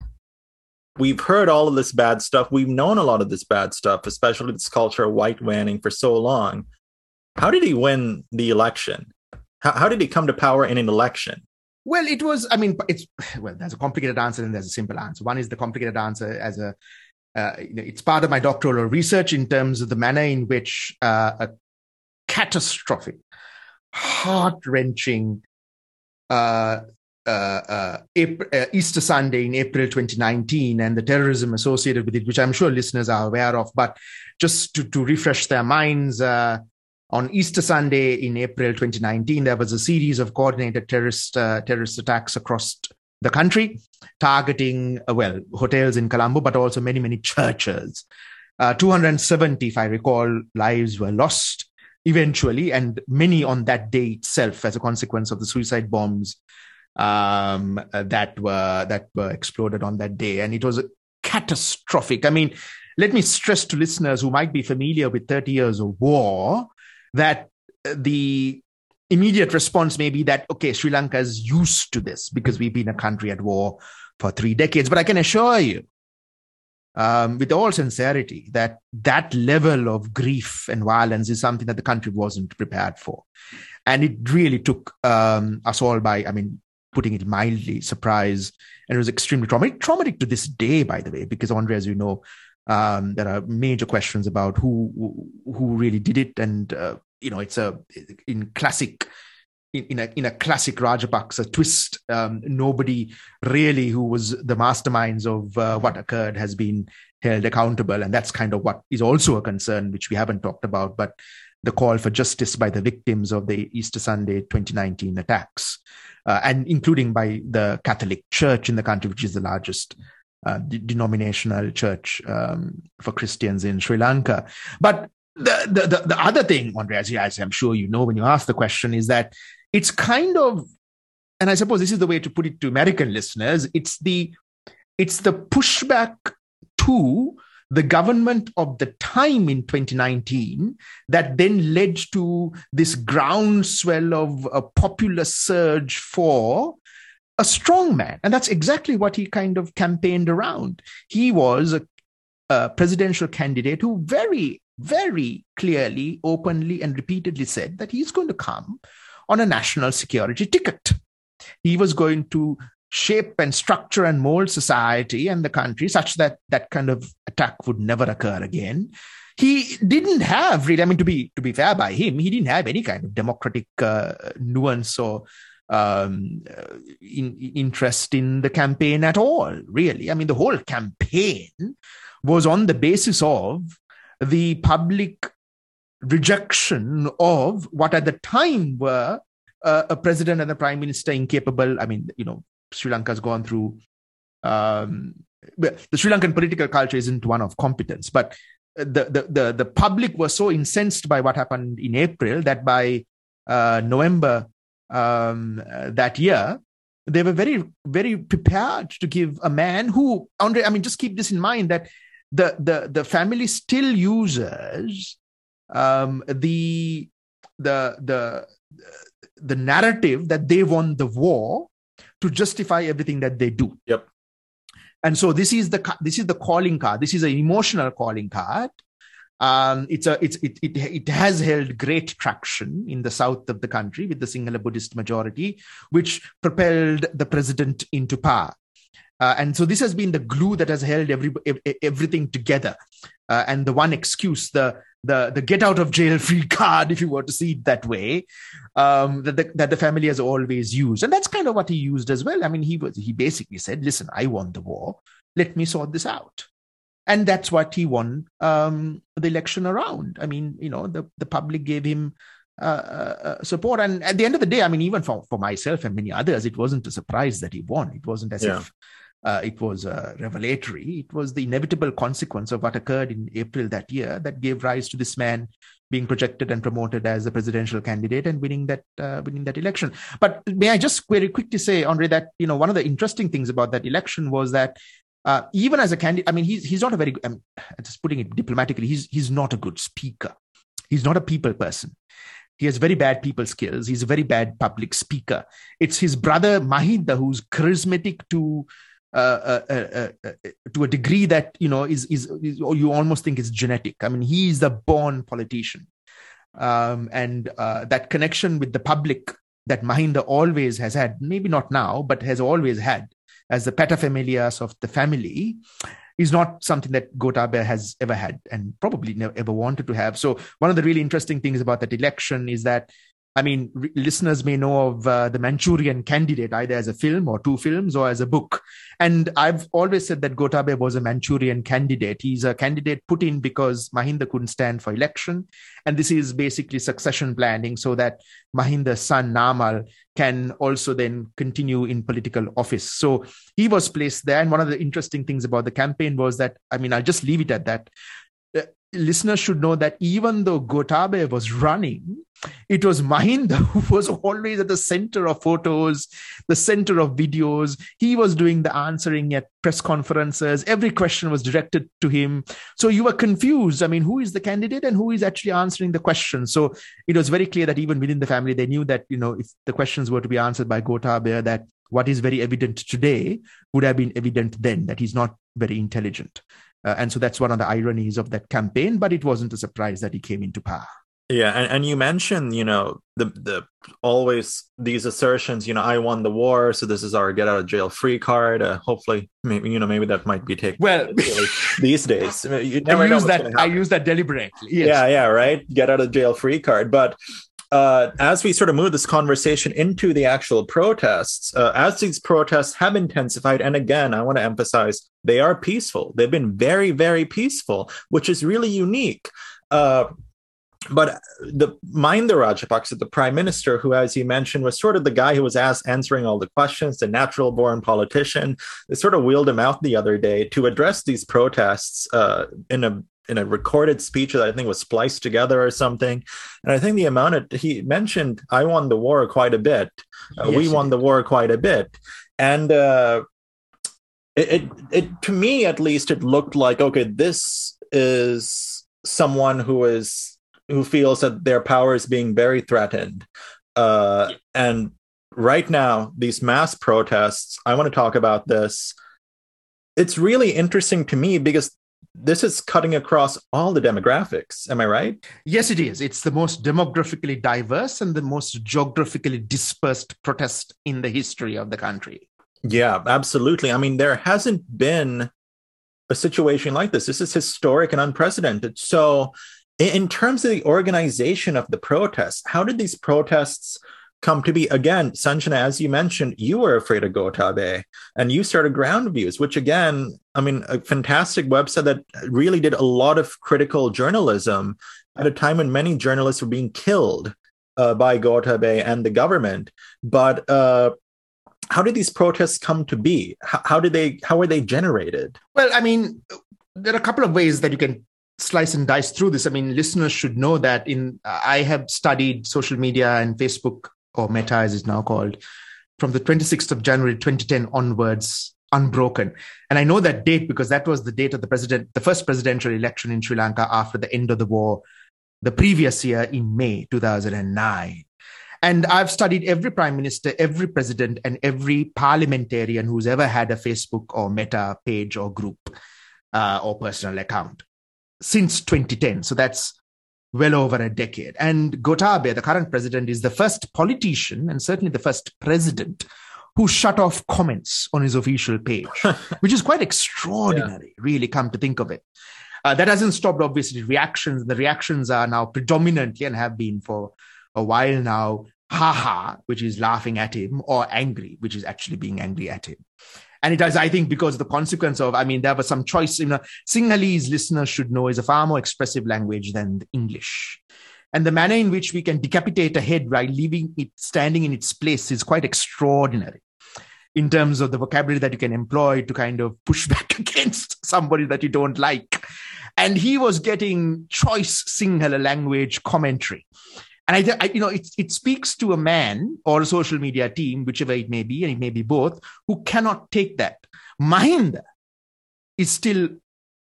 Speaker 2: We've heard all of this bad stuff. We've known a lot of this bad stuff, especially this culture of white vanning for so long. How did he win the election? How, how did he come to power in an election?
Speaker 3: Well, it was, I mean, it's, well, there's a complicated answer and there's a simple answer. One is the complicated answer as a uh, you know, it's part of my doctoral research in terms of the manner in which uh, a catastrophic, heart wrenching uh, uh, uh, Easter Sunday in April 2019 and the terrorism associated with it, which I'm sure listeners are aware of, but just to, to refresh their minds, on Easter Sunday in April 2019, there was a series of coordinated terrorist terrorist attacks across the country, targeting, uh, well, hotels in Colombo, but also many, many churches. Uh, 270, if I recall, lives were lost eventually, and many on that day itself as a consequence of the suicide bombs um, uh, that were that were exploded on that day, and it was catastrophic. I mean, let me stress to listeners who might be familiar with 30 years of war that the immediate response may be that okay, Sri Lanka is used to this because we've been a country at war for three decades. But I can assure you, um, with all sincerity, that that level of grief and violence is something that the country wasn't prepared for, and it really took um, us all by, I mean, putting it mildly, surprise, and it was extremely traumatic. Traumatic to this day, by the way, because Andre, as you know, um, there are major questions about who who really did it, and uh, you know, it's a in classic in, in, a in a classic Rajapaksa twist. Um, nobody really who was the masterminds of uh, what occurred has been held accountable, and that's kind of what is also a concern which we haven't talked about. But the call for justice by the victims of the Easter Sunday 2019 attacks, uh, and including by the Catholic Church in the country, which is the largest uh, denominational church um, for Christians in Sri Lanka. But the, the, the, the other thing, Andre, as, as I'm sure you know when you ask the question, is that it's kind of, and I suppose this is the way to put it to American listeners, it's the it's the pushback to the government of the time in 2019 that then led to this groundswell of a popular surge for a strong man. And that's exactly what he kind of campaigned around. He was a, a presidential candidate who very, very clearly, openly, and repeatedly said that he's going to come on a national security ticket. He was going to shape and structure and mold society and the country such that that kind of attack would never occur again he didn't have really i mean to be to be fair by him he didn't have any kind of democratic uh, nuance or um, uh, in, interest in the campaign at all, really. I mean, the whole campaign was on the basis of the public rejection of what at the time were uh, a president and a prime minister incapable. I mean, you know, Sri Lanka's gone through. Um, the Sri Lankan political culture isn't one of competence, but the, the the the public was so incensed by what happened in April that by uh, November um, uh, that year, they were very, very prepared to give a man who, Andre, I mean, just keep this in mind that the the the family still uses um, the the the the narrative that they won the war to justify everything that they do.
Speaker 2: Yep.
Speaker 3: And so this is the this is the calling card. This is an emotional calling card um, it's a, it's, it, it, it has held great traction in the south of the country with the Sinhala Buddhist majority, which propelled the president into power. Uh, and so this has been the glue that has held every, everything together. Uh, and the one excuse, the, the, the get out of jail free card, if you were to see it that way, um, that, the, that the family has always used. And that's kind of what he used as well. I mean, he was, he basically said, listen, I won the war. Let me sort this out and that's what he won um, the election around. I mean, you know, the, the public gave him uh, uh, uh, support, and at the end of the day, I mean, even for, for myself and many others, it wasn't a surprise that he won. It wasn't as yeah. if uh, it was uh, revelatory. It was the inevitable consequence of what occurred in April that year that gave rise to this man being projected and promoted as a presidential candidate and winning that uh, winning that election. But may I just very quickly say, Andre, that you know one of the interesting things about that election was that uh, even as a candidate, I mean, he's he's not a very. I'm just putting it diplomatically. He's he's not a good speaker. He's not a people person. He has very bad people skills. He's a very bad public speaker. It's his brother Mahinda who's charismatic to uh, uh, uh, uh, to a degree that you know is, is, is you almost think is genetic. I mean, he is the born politician, um, and uh, that connection with the public that Mahinda always has had, maybe not now, but has always had, as the paterfamilias of the family is not something that Gotabaya has ever had and probably never ever wanted to have. So one of the really interesting things about that election is that I mean, re- listeners may know of uh, the Manchurian Candidate either as a film or two films or as a book. And I've always said that Gotabaya was a Manchurian candidate. He's a candidate put in because Mahinda couldn't stand for election. And this is basically succession planning so that Mahinda's son Namal can also then continue in political office. So he was placed there. And one of the interesting things about the campaign was that, I mean, I'll just leave it at that. Listeners should know that even though Gotabaya was running, it was Mahinda who was always at the center of photos, the center of videos. He was doing the answering at press conferences. Every question was directed to him. So you were confused. I mean, who is the candidate and who is actually answering the question? So it was very clear that even within the family, they knew that, you know, if the questions were to be answered by Gotabaya, that what is very evident today would have been evident then, that he's not very intelligent. Uh, and so that's one of the ironies of that campaign, but it wasn't a surprise that he came into power.
Speaker 2: Yeah, and, and you mentioned, you know, the the always these assertions, you know, I won the war, so this is our get out of jail free card. Uh, hopefully, maybe you know, maybe that might be taken
Speaker 3: well
Speaker 2: these days.
Speaker 3: You never I use that. I use that deliberately. Yes.
Speaker 2: Yeah, yeah, right. Get out of jail free card, but uh, as we sort of move this conversation into the actual protests, uh, as these protests have intensified, and again, I want to emphasize they are peaceful. They've been very, very peaceful, which is really unique. Uh, but the Mahinda Rajapaksa, the prime minister, who, as you mentioned, was sort of the guy who was asked answering all the questions, the natural born politician, they sort of wheeled him out the other day to address these protests uh, in a in a recorded speech that I think was spliced together or something. And I think the amount of he mentioned, I won the war quite a bit. Uh, yes, we won the war quite a bit. And uh, it, it, it, to me at least, it looked like, okay, this is someone who is who feels that their power is being very threatened. Uh, and right now, these mass protests, I want to talk about this. It's really interesting to me because this is cutting across all the demographics. Am I right?
Speaker 3: Yes, it is. It's the most demographically diverse and the most geographically dispersed protest in the history of the country.
Speaker 2: Yeah, absolutely. I mean, there hasn't been a situation like this. This is historic and unprecedented. So, in terms of the organization of the protests, how did these protests come to be? Again, Sanjana, as you mentioned, you were afraid of Gotabaya and you started Groundviews, which again, I mean, a fantastic website that really did a lot of critical journalism at a time when many journalists were being killed uh, by Gotabaya and the government. But uh, how did these protests come to be? How, how did they? How were they generated?
Speaker 3: Well, I mean, there are a couple of ways that you can slice and dice through this. I mean, listeners should know that in I have studied social media and Facebook or Meta as it's now called from the 26th of January 2010 onwards unbroken. And I know that date because that was the date of the president, the first presidential election in Sri Lanka after the end of the war, the previous year in May 2009. And I've studied every prime minister, every president, and every parliamentarian who's ever had a Facebook or Meta page or group uh, or personal account since 2010. So that's well over a decade. And Gotabaya, the current president, is the first politician and certainly the first president who shut off comments on his official page, which is quite extraordinary, yeah. really, come to think of it. Uh, that hasn't stopped, obviously, reactions. The reactions are now predominantly and have been for a while now, haha, which is laughing at him, or angry, which is actually being angry at him. And it is, I think, because the consequence of, I mean, there was some choice. You know, Sinhalese listeners should know is a far more expressive language than English. And the manner in which we can decapitate a head while leaving it standing in its place is quite extraordinary in terms of the vocabulary that you can employ to kind of push back against somebody that you don't like. And he was getting choice Sinhala language commentary. And I, I, you know, it, it speaks to a man or a social media team, whichever it may be, and it may be both, who cannot take that. Mahinda is still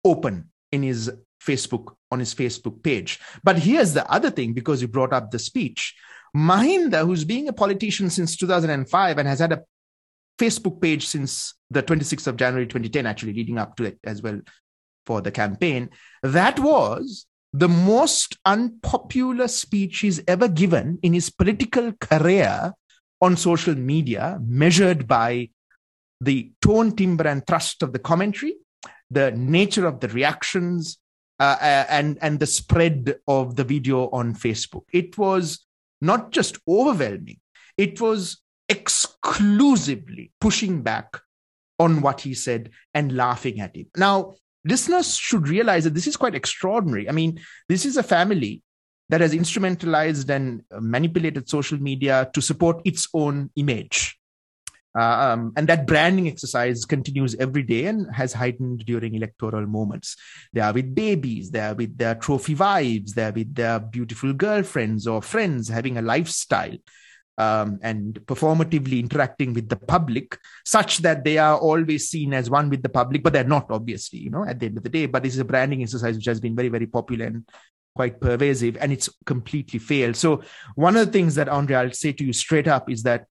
Speaker 3: open in his Facebook, on his Facebook page. But here's the other thing, because you brought up the speech. Mahinda, who's being a politician since 2005 and has had a Facebook page since the 26th of January 2010, actually leading up to it as well for the campaign, that was the most unpopular speech he's ever given in his political career on social media, measured by the tone, timbre, and thrust of the commentary, the nature of the reactions, uh, uh, and, and the spread of the video on Facebook. It was not just overwhelming, it was exclusively pushing back on what he said and laughing at him. Now, listeners should realize that this is quite extraordinary. I mean, this is a family that has instrumentalized and manipulated social media to support its own image. um, and that branding exercise continues every day and has heightened during electoral moments. They are with babies, they are with their trophy wives, they are with their beautiful girlfriends or friends having a lifestyle. Um, and performatively interacting with the public such that they are always seen as one with the public, but they're not obviously, you know, at the end of the day. But this is a branding exercise which has been very, very popular and quite pervasive, and it's completely failed. So one of the things that Andre, I'll say to you straight up is that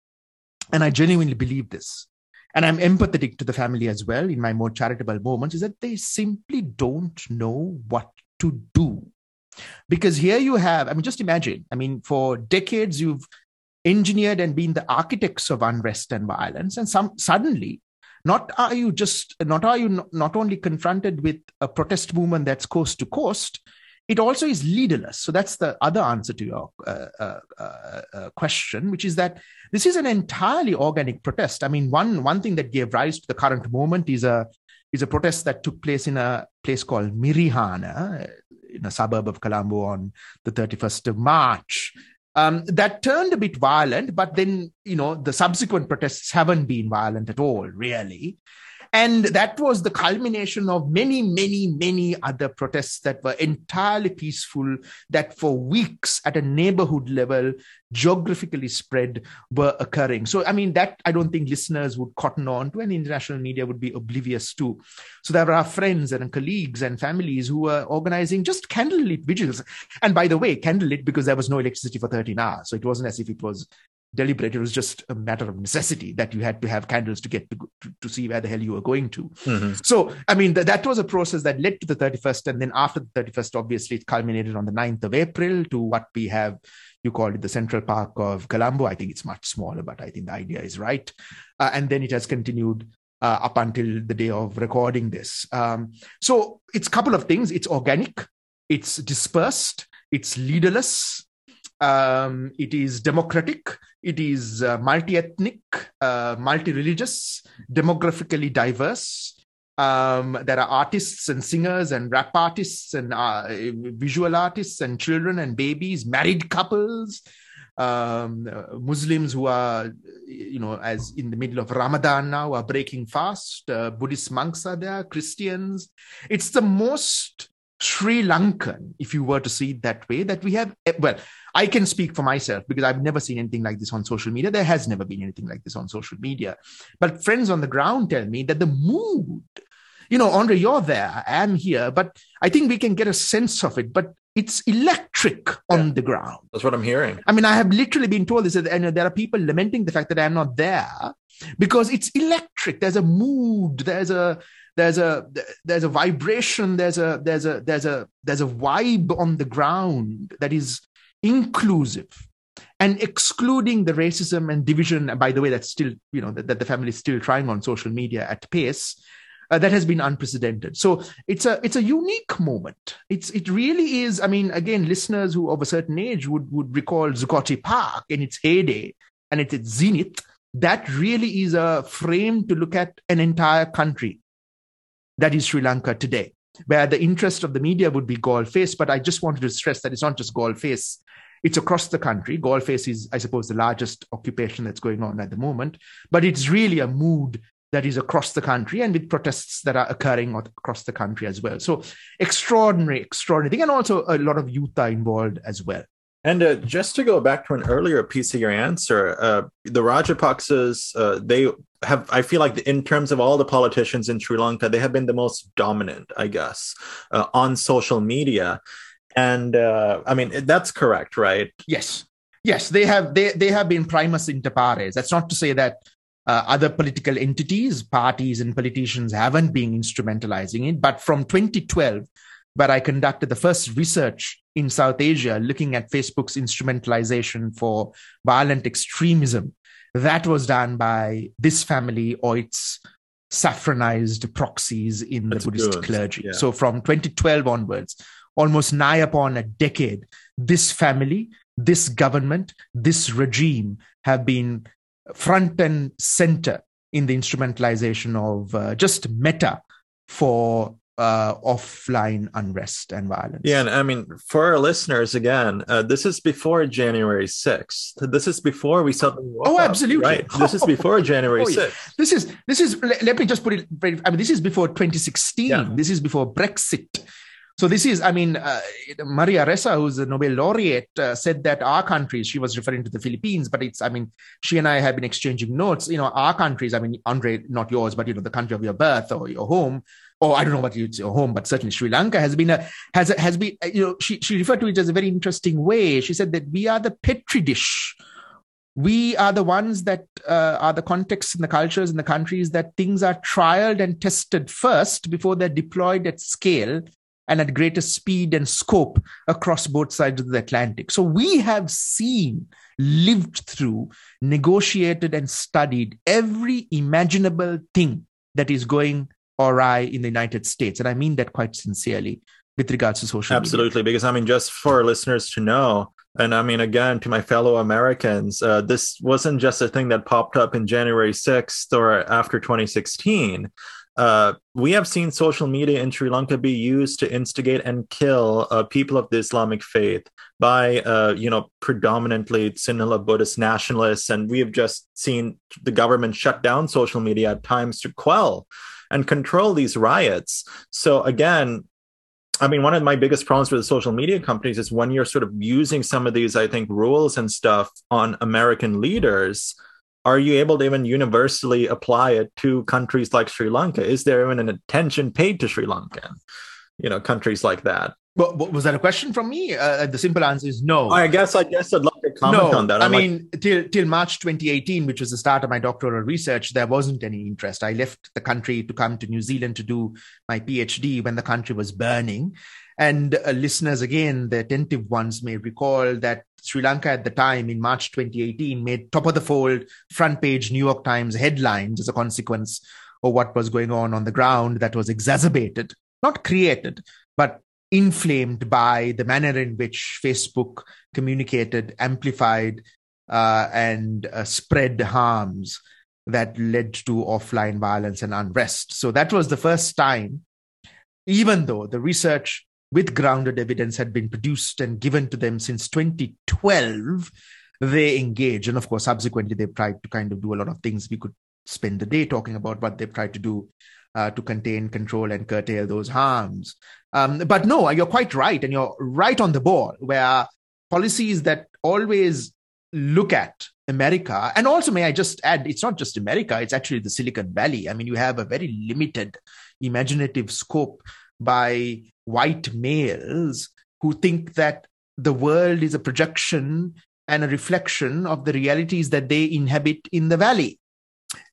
Speaker 3: and I genuinely believe this, and I'm empathetic to the family as well in my more charitable moments, is that they simply don't know what to do. Because here you have, I mean, just imagine, I mean, for decades you've engineered and been the architects of unrest and violence, and some suddenly not are you just not are you not only confronted with a protest movement that's coast to coast it also is leaderless. So that's the other answer to your uh, uh, uh, uh, question, which is that this is an entirely organic protest. I mean, one one thing that gave rise to the current moment is a is a protest that took place in a place called Mirihana, in a suburb of Colombo, on the 31st of March. Um, that turned a bit violent, but then you know the subsequent protests haven't been violent at all, really. And that was the culmination of many, many, many other protests that were entirely peaceful, that for weeks at a neighborhood level, geographically spread, were occurring. So, I mean, that I don't think listeners would cotton on to, and international media would be oblivious to. So, there are friends and colleagues and families who were organizing just candlelit vigils. And by the way, candlelit because there was no electricity for 13 hours. So, it wasn't as if it was deliberate. It was just a matter of necessity that you had to have candles to get to, to, to see where the hell you were going to. Mm-hmm. So, I mean, th- that was a process that led to the 31st. And then after the 31st, obviously, it culminated on the 9th of April to what we have. You called it the Central Park of Colombo. I think it's much smaller, but I think the idea is right. Uh, and then it has continued uh, up until the day of recording this. Um, so it's a couple of things. It's organic, it's dispersed, it's leaderless, um, it is democratic, it is uh, multi ethnic, uh, multi religious, demographically diverse. Um, there are artists and singers and rap artists and uh, visual artists and children and babies, married couples, um, Muslims who are, you know, as in the middle of Ramadan now, are breaking fast. Uh, Buddhist monks are there, Christians. It's the most Sri Lankan, if you were to see it that way, that we have, eh, well, I can speak for myself because I've never seen anything like this on social media. There has never been anything like this on social media. But friends on the ground tell me that the mood, you know, Andre, you're there, I'm here, but I think we can get a sense of it. But it's electric on the ground.
Speaker 2: That's what I'm hearing.
Speaker 3: I mean, I have literally been told this, and there are people lamenting the fact that I'm not there because it's electric. There's a mood. There's a there's a there's a vibration there's a there's a there's a there's a vibe on the ground that is inclusive. And excluding the racism and division by the way that's still you know that, that the family is still trying on social media at pace uh, that has been unprecedented. So it's a it's a unique moment. It's it really is i mean again listeners who of a certain age would would recall zuccotti park in its heyday and its, its zenith that really is a frame to look at an entire country that is Sri Lanka today, where the interest of the media would be Galle Face. But I just wanted to stress that it's not just Galle Face. It's across the country. Galle Face is, I suppose, the largest occupation that's going on at the moment. But it's really a mood that is across the country and with protests that are occurring across the country as well. So extraordinary, extraordinary thing. And also a lot of youth are involved as well.
Speaker 2: And uh, just to go back to an earlier piece of your answer, uh, the Rajapaksas, uh, they have, I feel like in terms of all the politicians in Sri Lanka, they have been the most dominant, I guess, uh, on social media. And uh, I mean, that's correct, right?
Speaker 3: Yes. Yes, they have they, they have been primus inter pares. That's not to say that uh, other political entities, parties, and politicians haven't been instrumentalizing it. But from 2012, where I conducted the first research in South Asia looking at Facebook's instrumentalization for violent extremism. That was done by this family or its saffronized proxies in That's the Buddhist good. clergy. Yeah. So from 2012 onwards, almost nigh upon a decade, this family, this government, this regime have been front and center in the instrumentalization of uh, just meta for uh, offline unrest and violence.
Speaker 2: Yeah, and I mean, for our listeners, again, uh, this is before January 6th. This is before we suddenly.
Speaker 3: Oh, absolutely.
Speaker 2: Right. This is before January
Speaker 3: Oh, yeah.
Speaker 2: 6th.
Speaker 3: This is this is. Let, let me just put it. very- I mean, this is before 2016.
Speaker 2: Yeah.
Speaker 3: This is before Brexit. So this is. I mean, uh, Maria Ressa, who's a Nobel laureate, uh, said that our countries. She was referring to the Philippines, but it's. I mean, she and I have been exchanging notes. You know, our countries. I mean, Andre, not yours, but you know, the country of your birth or your home. Or I don't know what your home, but certainly Sri Lanka has been a has has been. You know, she she referred to it as a very interesting way. She said that we are the petri dish we are the ones that uh, are the contexts and the cultures and the countries that things are trialed and tested first before they're deployed at scale and at greater speed and scope across both sides of the Atlantic. So we have seen, lived through, negotiated, and studied every imaginable thing that is going awry in the United States. And I mean that quite sincerely with regards to social media.
Speaker 2: Absolutely, because I mean, just for listeners to know, and I mean, again, to my fellow Americans, uh, this wasn't just a thing that popped up in January 6th or after 2016. Uh, we have seen social media in Sri Lanka be used to instigate and kill uh, people of the Islamic faith by, uh, you know, predominantly Sinhala Buddhist nationalists, and we have just seen the government shut down social media at times to quell and control these riots. So again, I mean, one of my biggest problems with the social media companies is when you're sort of using some of these, I think, rules and stuff on American leaders. Are you able to even universally apply it to countries like Sri Lanka? Is there even an attention paid to Sri Lankan? You know, countries like that.
Speaker 3: Was that a question from me? Uh, the simple answer is no.
Speaker 2: I guess I guess I'd love to comment
Speaker 3: no,
Speaker 2: on that.
Speaker 3: I
Speaker 2: I'm like,
Speaker 3: mean, till till March 2018, which was the start of my doctoral research, there wasn't any interest. I left the country to come to New Zealand to do my PhD when the country was burning. And uh, listeners, again, the attentive ones may recall that Sri Lanka at the time in March 2018 made top of the fold front page New York Times headlines as a consequence of what was going on on the ground that was exacerbated, not created, but inflamed by the manner in which Facebook communicated, amplified, uh, and uh, spread harms that led to offline violence and unrest. So that was the first time, even though the research with grounded evidence had been produced and given to them since 2012, they engaged. And of course, subsequently, they've tried to kind of do a lot of things. We could spend the day talking about what they've tried to do uh, to contain, control, and curtail those harms. Um, but no, you're quite right, and you're right on the ball. Where policies that always look at America, and also may I just add, it's not just America; it's actually the Silicon Valley. I mean, you have a very limited imaginative scope by white males who think that the world is a projection and a reflection of the realities that they inhabit in the valley.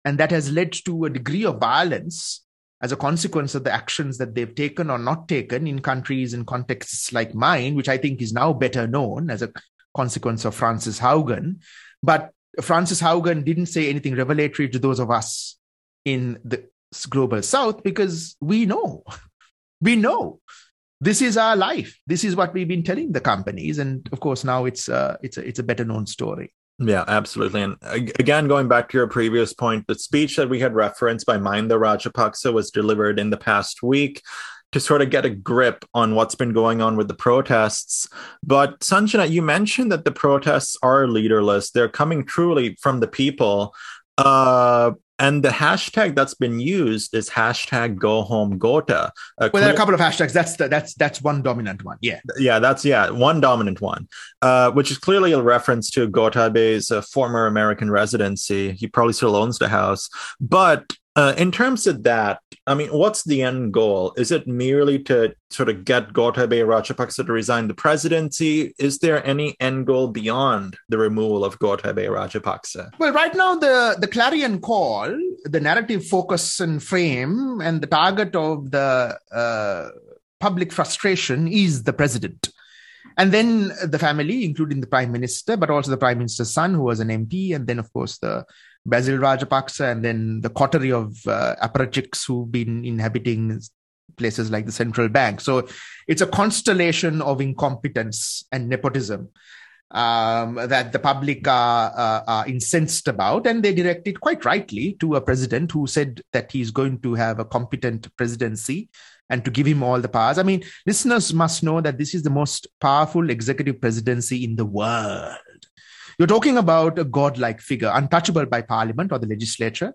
Speaker 3: And that has led to a degree of violence as a consequence of the actions that they've taken or not taken in countries and contexts like mine, which I think is now better known as a consequence of Frances Haugen. But Frances Haugen didn't say anything revelatory to those of us in the global south because we know. We know this is our life. This is what we've been telling the companies, and of course now it's uh, it's a, it's a better known story.
Speaker 2: Yeah, absolutely. And again, going back to your previous point, the speech that we had referenced by Mahinda Rajapaksa was delivered in the past week to sort of get a grip on what's been going on with the protests. But Sanjana, you mentioned that the protests are leaderless. They're coming truly from the people. Uh, and the hashtag that's been used is hashtag go home Gota. Uh,
Speaker 3: Well, there are a couple of hashtags. That's the, that's that's one dominant one. Yeah.
Speaker 2: yeah, that's yeah, one dominant one, uh, which is clearly a reference to Gotabaya's uh, former American residency. He probably still owns the house, but uh, in terms of that, I mean, what's the end goal? Is it merely to sort of get Gotabaya Rajapaksa to resign the presidency? Is there any end goal beyond the removal of Gotabaya Rajapaksa?
Speaker 3: Well, right now the the clarion call, the narrative focus and frame, and the target of the uh, public frustration is the president. And then the family, including the prime minister, but also the prime minister's son, who was an MP, and then, of course, the Basil Rajapaksa, and then the coterie of uh, apparatchiks who've been inhabiting places like the central bank. So it's a constellation of incompetence and nepotism. um, that the public are, uh, are incensed about, and they direct it quite rightly to a president who said that he's going to have a competent presidency and to give him all the powers. I mean, listeners must know that this is the most powerful executive presidency in the world. You're talking about a godlike figure, untouchable by parliament or the legislature.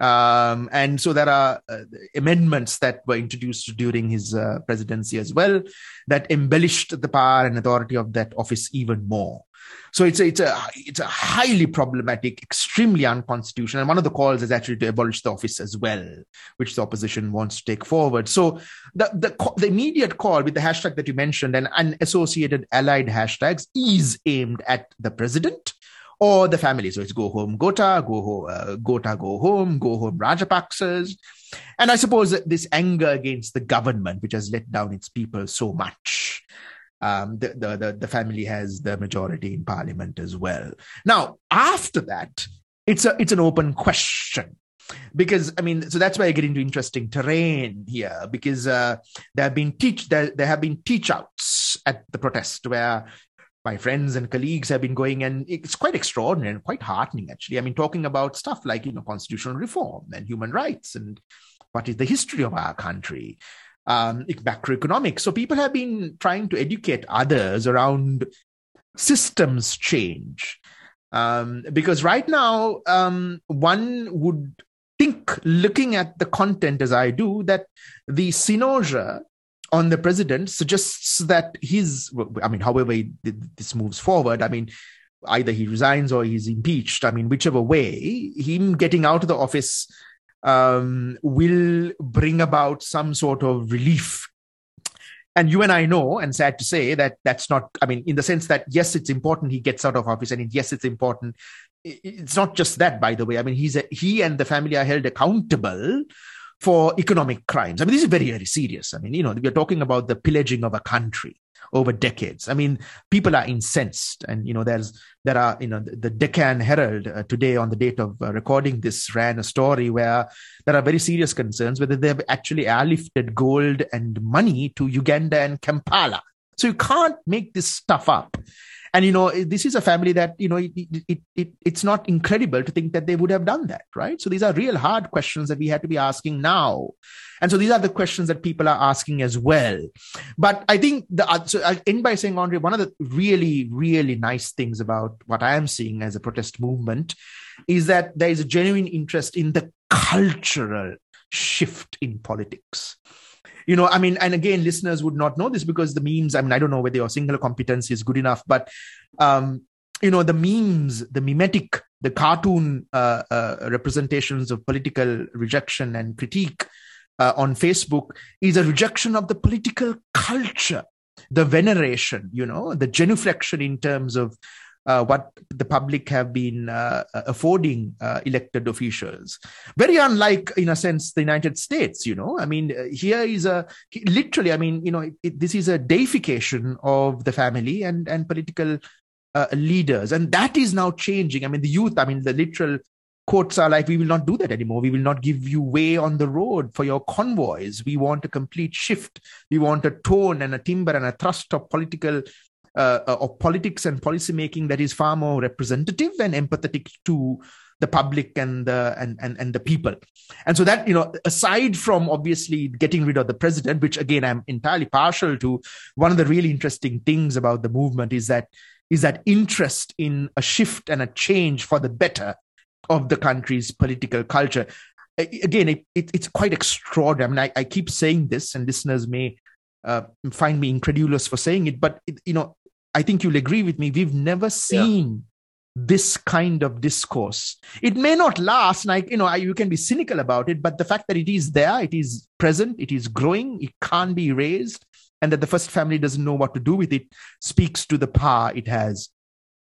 Speaker 3: Um, and so there are uh, amendments that were introduced during his uh, presidency as well that embellished the power and authority of that office even more. So it's a, it's a it's a highly problematic, extremely unconstitutional. And one of the calls is actually to abolish the office as well, which the opposition wants to take forward. So the the, the immediate call with the hashtag that you mentioned and, and associated allied hashtags is aimed at the president or the family. So it's go home Gota, go home uh, Gota, go home, go home Rajapaksas. And I suppose this anger against the government, which has let down its people so much, um, the, the, the, the family has the majority in parliament as well. Now, after that, it's a it's an open question because I mean, so that's why I get into interesting terrain here because uh, there have been teach there, there have been teach outs at the protest where my friends and colleagues have been going and it's quite extraordinary and quite heartening actually i mean talking about stuff like you know constitutional reform and human rights and what is the history of our country um, macroeconomics. So people have been trying to educate others around systems change. Um, because right now, um, one would think, looking at the content as I do, that the cynosure on the president suggests that he's, I mean, however he, this moves forward, I mean, either he resigns or he's impeached. I mean, whichever way, him getting out of the office um, will bring about some sort of relief. And you and I know, and sad to say, that that's not, I mean, in the sense that, yes, it's important he gets out of office, and yes, it's important. It's not just that, by the way. I mean, he's a, he and the family are held accountable for economic crimes. I mean, this is very, very serious. I mean, you know, we're talking about the pillaging of a country over decades. I mean, people are incensed, and you know, there's there are you know the, Deccan Herald uh, today on the date of uh, recording this ran a story where there are very serious concerns whether they've actually airlifted gold and money to Uganda and Kampala. So you can't make this stuff up and you know this is a family that you know it, it, it, it's not incredible to think that they would have done that right? So these are real hard questions that we had to be asking now. And so these are the questions that people are asking as well. But i think the so i'll end by saying andre one of the really really nice things about what i am seeing as a protest movement is that there is a genuine interest in the cultural shift in politics you know, I mean, and again, listeners would not know this because the memes, I mean, I don't know whether your Sinhala competence is good enough, but, um, you know, the memes, the mimetic, the cartoon uh, uh, representations of political rejection and critique uh, on Facebook is a rejection of the political culture, the veneration, you know, the genuflection in terms of uh, what the public have been uh, uh, affording uh, elected officials. Very unlike, in a sense, the United States. You know, I mean, uh, here is a literally. I mean, you know, it, it, this is a deification of the family and and political uh, leaders, and that is now changing. I mean, the youth. I mean, the literal quotes are like, "We will not do that anymore. We will not give you way on the road for your convoys. We want a complete shift. We want a tone and a timbre and a thrust of political uh, uh, of politics and policy making that is far more representative and empathetic to the public and the and, and and the people. And so that you know aside from obviously getting rid of the president which again i'm entirely partial to one of the really interesting things about the movement is that is that interest in a shift and a change for the better of the country's political culture. Again it, it, it's quite extraordinary. I mean I, I keep saying this and listeners may uh, find me incredulous for saying it but it, you know I think you'll agree with me. We've never seen yeah. this kind of discourse. It may not last, like, you know, you can be cynical about it, but the fact that it is there, it is present, it is growing, it can't be erased, and that the first family doesn't know what to do with it speaks to the power it has.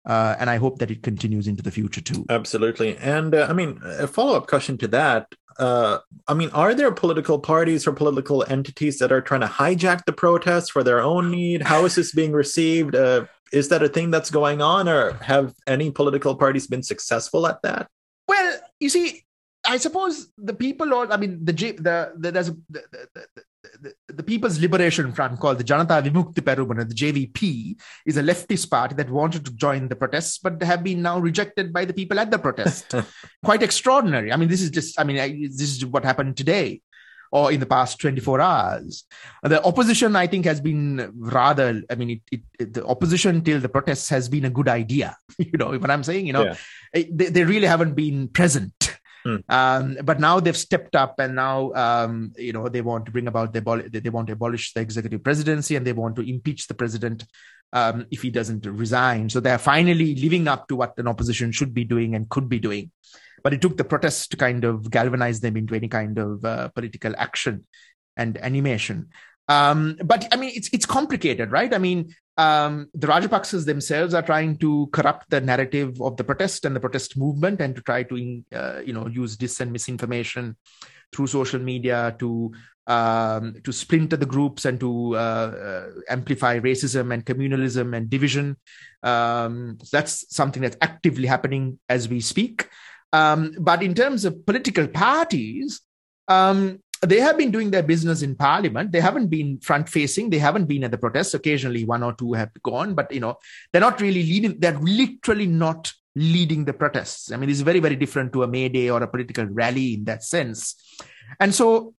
Speaker 3: Uh, and I hope that it continues into the future too.
Speaker 2: Absolutely. And uh, I mean, a follow up question to that uh, I mean, are there political parties or political entities that are trying to hijack the protests for their own need? How is this being received? Uh, is that a thing that's going on, or have any political parties been successful at that?
Speaker 3: Well, you see, I suppose the people, or I mean, the the, the there's a, the, the, the, the, People's Liberation Front, called the Janata Vimukti Peramuna, the JVP, is a leftist party that wanted to join the protests, but have been now rejected by the people at the protest. Quite extraordinary. I mean, this is just, I mean, I, this is what happened today or in the past 24 hours. The opposition, I think, has been rather, I mean, it, it, it, the opposition till the protests has been a good idea. you know what I'm saying? You know, yeah. Eh, they, they really haven't been present Hmm. Um, but now they've stepped up, and now um, you know they want to bring about the they want to abolish the executive presidency, and they want to impeach the president um, if he doesn't resign. So they are finally living up to what an opposition should be doing and could be doing. But it took the protests to kind of galvanize them into any kind of uh, political action and animation. Um, but I mean, it's it's complicated, right? I mean, um, the Rajapaksas themselves are trying to corrupt the narrative of the protest and the protest movement, and to try to uh, you know use dis and misinformation through social media to um, to splinter the groups and to uh, uh, amplify racism and communalism and division. Um, that's something that's actively happening as we speak. Um, but in terms of political parties, um, they have been doing their business in parliament. They haven't been front facing they haven't been at the protests. Occasionally one or two have gone but you know they're not really leading they're literally not leading the protests. I mean it's very very different to a may day or a political rally in that sense. And so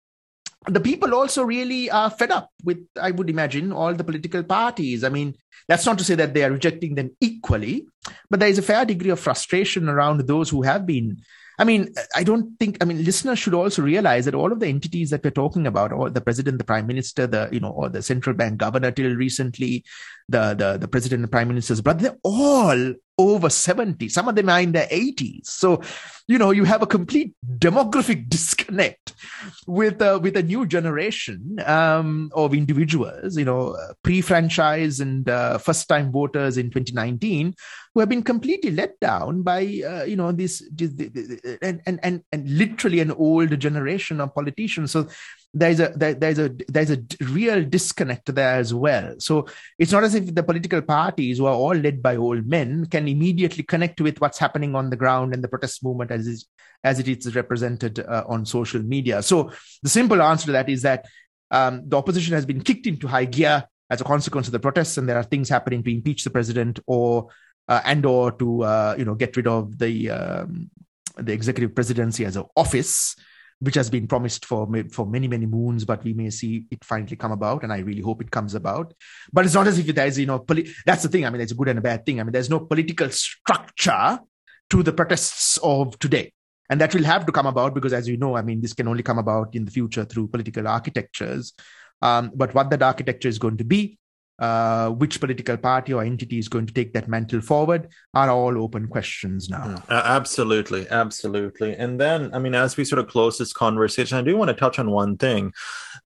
Speaker 3: the people also really are fed up with i would imagine all the political parties. I mean that's not to say that they are rejecting them equally but there is a fair degree of frustration around those who have been I mean, I don't think, I mean, listeners should also realize that all of the entities that we're talking about, or the president, the prime minister, the, you know, or the central bank governor till recently, the, the, the president and prime minister's brother, they're all over 70. Some of them are in their 80s. So, you know, you have a complete demographic disconnect with, uh, with a new generation um, of individuals, you know, pre-franchise and uh, first-time voters in 2019 who have been completely let down by, uh, you know, this, this, this, and, and, and, and literally an old generation of politicians. So there's a there, there's a there's a real disconnect there as well. So it's not as if the political parties who are all led by old men can immediately connect with what's happening on the ground and the protest movement as is as it is represented uh, on social media. So the simple answer to that is that um, the opposition has been kicked into high gear as a consequence of the protests and there are things happening to impeach the president or uh, and or to uh, you know get rid of the um, the executive presidency as an office which has been promised for for many many moons, but we may see it finally come about, and I really hope it comes about. But it's not as if there's you know poli- that's the thing. I mean, it's a good and a bad thing. I mean, there's no political structure to the protests of today. And that will have to come about because, as you know, I mean, this can only come about in the future through political architectures. Um, but what that architecture is going to be uh, which political party or entity is going to take that mantle forward are all open questions now.
Speaker 2: Mm, absolutely, absolutely. And then, I mean, as we sort of close this conversation, I do want to touch on one thing.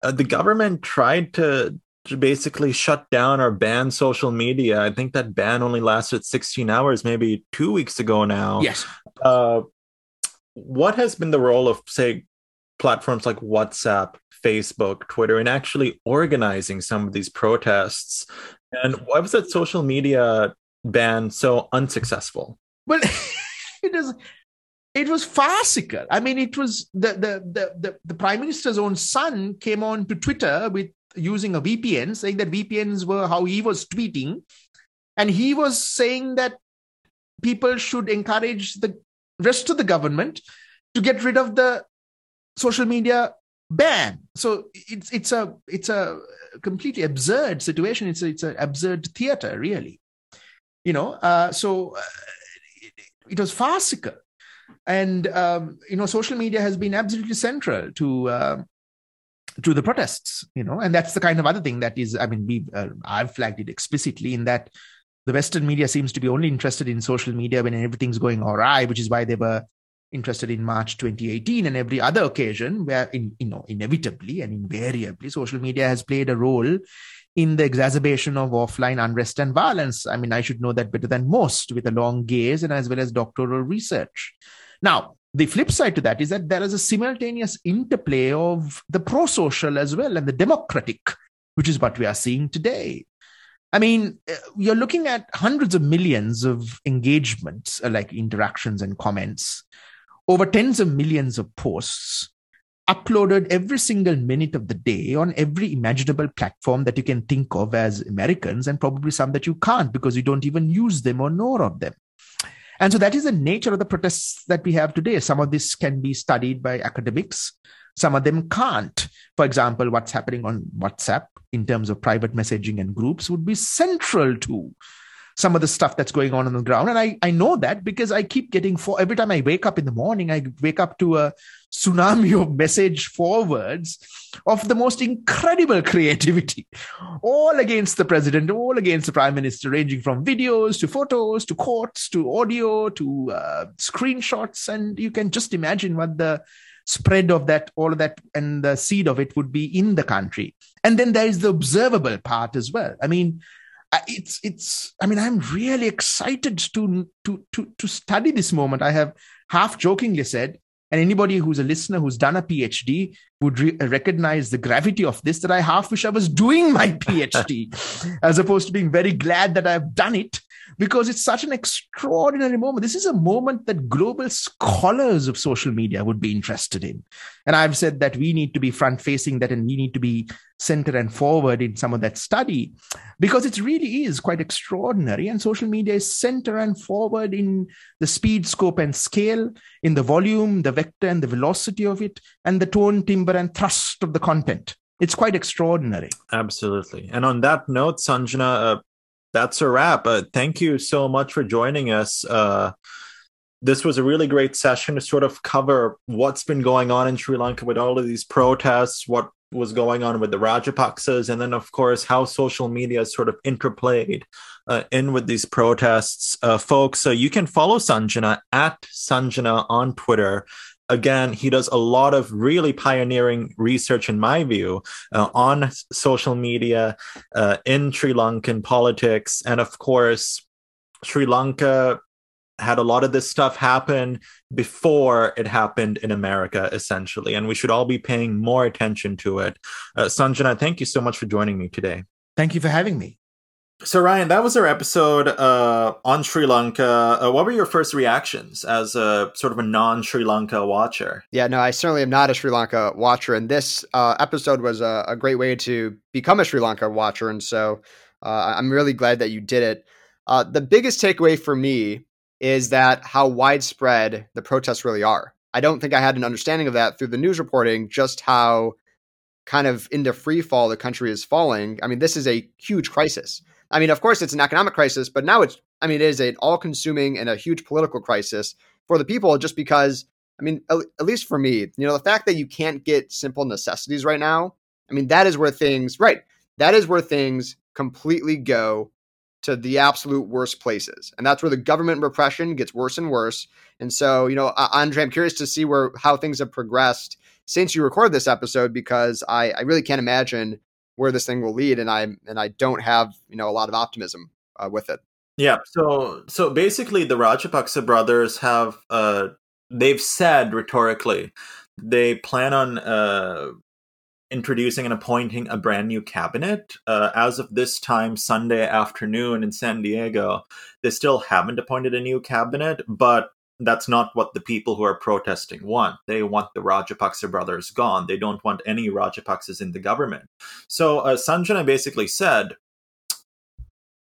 Speaker 2: Uh, the government tried to to basically shut down or ban social media. I think that ban only lasted 16 hours, maybe two weeks ago now.
Speaker 3: Yes.
Speaker 2: Uh, what has been the role of, say, platforms like WhatsApp, Facebook, Twitter, and actually organizing some of these protests. And why was that social media ban so unsuccessful?
Speaker 3: Well, it is. It was farcical. I mean, it was the, the the the the prime minister's own son came on to Twitter with using a VPN, saying that VPNs were how he was tweeting, and he was saying that people should encourage the rest of the government to get rid of the social media ban. So it's it's a it's a completely absurd situation. It's a, it's an absurd theater, really. You know, uh, so uh, it, it, was farcical, and um, you know, social media has been absolutely central to. Uh, to the protests, you know, and that's the kind of other thing that is. I mean, we uh, I've flagged it explicitly in that the Western media seems to be only interested in social media when everything's going all right, which is why they were interested in March 2018 and every other occasion where, in, you know, inevitably and invariably, social media has played a role in the exacerbation of offline unrest and violence. I mean, I should know that better than most with a long gaze and as well as doctoral research. Now, the flip side to that is that there is a simultaneous interplay of the pro social as well and the democratic, which is what we are seeing today. I mean, uh, you're looking at hundreds of millions of engagements, like interactions and comments over tens of millions of posts uploaded every single minute of the day on every imaginable platform that you can think of as Americans, and probably some that you can't because you don't even use them or know of them. And so that is the nature of the protests that we have today. Some of this can be studied by academics, some of them can't. For example, what's happening on WhatsApp in terms of private messaging and groups would be central to some of the stuff that's going on on the ground. And I, I know that because I keep getting for every time I wake up in the morning, I wake up to a tsunami of message forwards of the most incredible creativity, all against the president, all against the prime minister, ranging from videos to photos to quotes to audio to uh, screenshots. And you can just imagine what the spread of that, all of that, and the seed of it would be in the country. And then there is the observable part as well. I mean, it's it's i mean i'm really excited to to to to study this moment. I have half jokingly said and anybody who's a listener who's done a phd would re- recognize the gravity of this that i half wish i was doing my phd as opposed to being very glad that i've done it because it's such an extraordinary moment. This is a moment that global scholars of social media would be interested in. And I've said that we need to be front facing that and we need to be center and forward in some of that study because it really is quite extraordinary. And social media is center and forward in the speed, scope, and scale, in the volume, the vector, and the velocity of it, and the tone, timbre, and thrust of the content it's quite extraordinary.
Speaker 2: Absolutely. And on that note, Sanjana, uh, that's a wrap. Uh, thank you so much for joining us. Uh, this was a really great session to sort of cover what's been going on in Sri Lanka with all of these protests, what was going on with the Rajapaksas, and then, of course, how social media sort of interplayed uh, in with these protests. Uh, folks, so you can follow Sanjana at Sanjana on Twitter again, he does a lot of really pioneering research, in my view, uh, on social media, uh, in Sri Lankan politics. And of course, Sri Lanka had a lot of this stuff happen before it happened in America, essentially. And we should all be paying more attention to it. Uh, Sanjana, thank you so much for joining me today.
Speaker 3: Thank you for having me.
Speaker 2: So Ryan, that was our episode uh, on Sri Lanka. Uh, what were your first reactions as a sort of a non-Sri Lanka watcher?
Speaker 1: Yeah, no, I certainly am not a Sri Lanka watcher, and this uh, episode was a, a, great way to become a Sri Lanka watcher. And so uh, I'm really glad that you did it. Uh, the biggest takeaway for me is that how widespread the protests really are. I don't think I had an understanding of that through the news reporting. Just how kind of into free fall the country is falling. I mean, this is a huge crisis. I mean, of course, it's an economic crisis, but now it's, I mean, it is an all consuming and a huge political crisis for the people just because, I mean, at, least for me, you know, the fact that you can't get simple necessities right now, I mean, that is where things, right, that is where things completely go to the absolute worst places. And that's where the government repression gets worse and worse. And so, you know, A'ndre, I'm curious to see where how things have progressed since you recorded this episode because I, I really can't imagine where this thing will lead, and I and I don't have you know a lot of optimism uh, with it.
Speaker 2: Yeah. So so basically, the Rajapaksa brothers have uh, they've said rhetorically they plan on uh, introducing and appointing a brand new cabinet. Uh, as of this time, Sunday afternoon in San Diego, they still haven't appointed a new cabinet, but that's not what the people who are protesting want. They want the Rajapaksa brothers gone. They don't want any Rajapaksas in the government. So uh, Sanjana basically said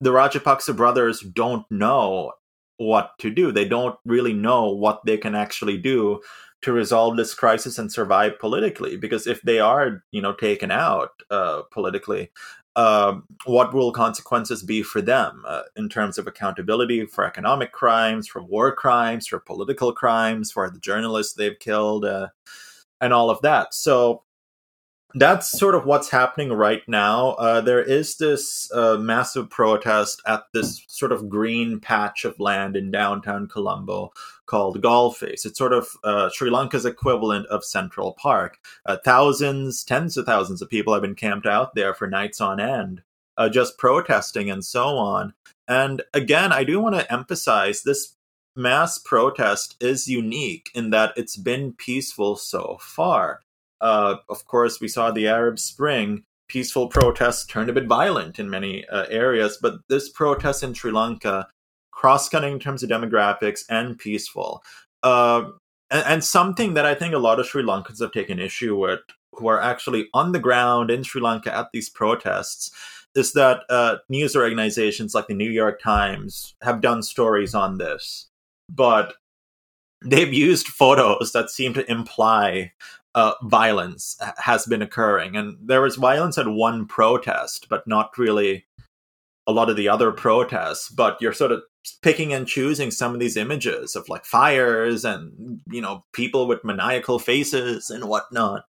Speaker 2: the Rajapaksa brothers don't know what to do. They don't really know what they can actually do to resolve this crisis and survive politically. Because if they are, you know, taken out uh, politically, um, what will consequences be for them uh, in terms of accountability for economic crimes, for war crimes, for political crimes, for the journalists they've killed, uh, and all of that. So that's sort of what's happening right now. Uh, there is this uh, massive protest at this sort of green patch of land in downtown Colombo called Face. It's sort of uh, Sri Lanka's equivalent of Central Park. Uh, thousands, tens of thousands of people have been camped out there for nights on end, uh, just protesting and so on. And again, I do want to emphasize this mass protest is unique in that it's been peaceful so far. Uh, of course, we saw the Arab Spring. Peaceful protests turned a bit violent in many uh, areas, but this protest in Sri Lanka cross cutting in terms of demographics and peaceful. Uh, and, and something that I think a lot of Sri Lankans have taken issue with, who are actually on the ground in Sri Lanka at these protests, is that uh, news organizations like the New York Times have done stories on this, but they've used photos that seem to imply uh, violence has been occurring. And there was violence at one protest, but not really a lot of the other protests. But you're sort of picking and choosing some of these images of like fires and, you know, people with maniacal faces and whatnot.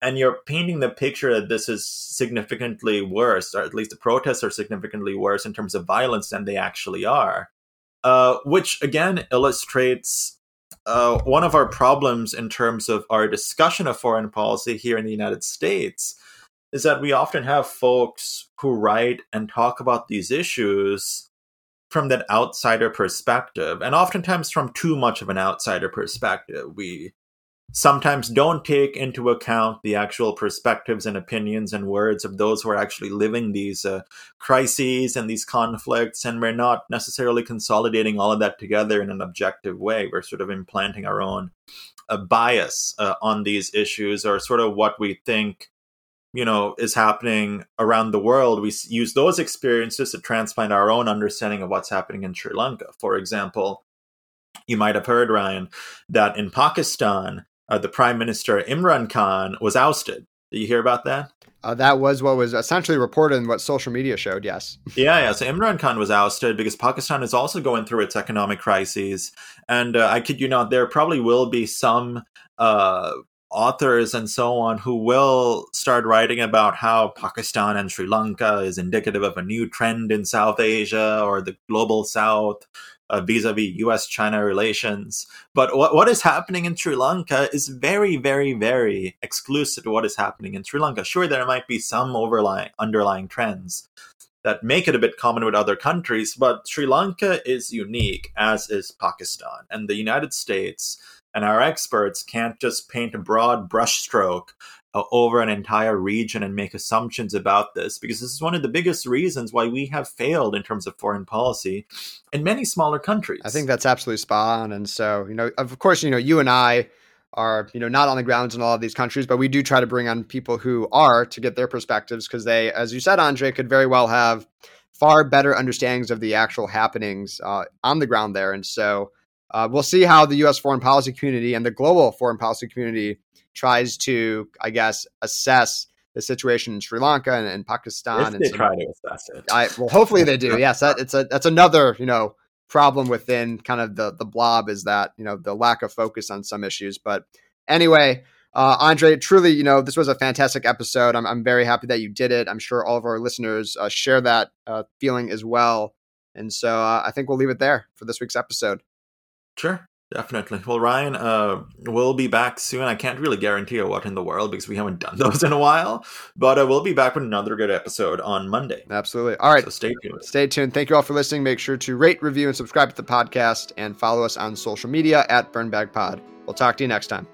Speaker 2: And you're painting the picture that this is significantly worse, or at least the protests are significantly worse in terms of violence than they actually are. Uh, which again illustrates uh, one of our problems in terms of our discussion of foreign policy here in the United States is that we often have folks who write and talk about these issues from that outsider perspective, and oftentimes from too much of an outsider perspective. We sometimes don't take into account the actual perspectives and opinions and words of those who are actually living these uh, crises and these conflicts and we're not necessarily consolidating all of that together in an objective way we're sort of implanting our own uh, bias uh, on these issues or sort of what we think you know is happening around the world we use those experiences to transplant our own understanding of what's happening in sri lanka for example you might have heard, Ryan, that in Pakistan, uh, the Prime Minister Imran Khan was ousted. Did you hear about that?
Speaker 1: Uh, that was what was essentially reported in what social media showed. Yes.
Speaker 2: Yeah, yeah. So Imran Khan was ousted because Pakistan is also going through its economic crises, and uh, I kid you not, there probably will be some uh, authors and so on who will start writing about how Pakistan and Sri Lanka is indicative of a new trend in South Asia or the global South, uh, vis-a-vis U.S.-China relations. But what what is happening in Sri Lanka is very, very, very exclusive to what is happening in Sri Lanka. Sure, there might be some overlying underlying trends that make it a bit common with other countries, but Sri Lanka is unique, as is Pakistan, and the United States and our experts can't just paint a broad brushstroke uh, over an entire region and make assumptions about this because this is one of the biggest reasons why we have failed in terms of foreign policy in many smaller countries.
Speaker 1: I think that's absolutely spot on. And so, you know, of course, you know, you and I are, you know, not on the grounds in all of these countries, but we do try to bring on people who are to get their perspectives because they, as you said, A'ndre, could very well have far better understandings of the actual happenings uh, on the ground there. And so, uh, we'll see how the U.S. foreign policy community and the global foreign policy community tries to, I guess, assess the situation in Sri Lanka and, and Pakistan.
Speaker 2: If
Speaker 1: and
Speaker 2: they try to assess it.
Speaker 1: I, well, hopefully they do. Yes, that, it's a that's another you know problem within kind of the the blob is that you know the lack of focus on some issues. But anyway, uh, A'ndre, truly, you know, this was a fantastic episode. I'm I'm very happy that you did it. I'm sure all of our listeners uh, share that uh, feeling as well. And so uh, I think we'll leave it there for this week's episode.
Speaker 2: Sure. Definitely. Well, Ryan, uh, we'll be back soon. I can't really guarantee what in the world because we haven't done those in a while, but uh, we'll be back with another good episode on Monday.
Speaker 1: Absolutely. All right.
Speaker 2: So stay tuned.
Speaker 1: Stay tuned. Thank you all for listening. Make sure to rate, review, and subscribe to the podcast and follow us on social media at BurnBagPod. We'll talk to you next time.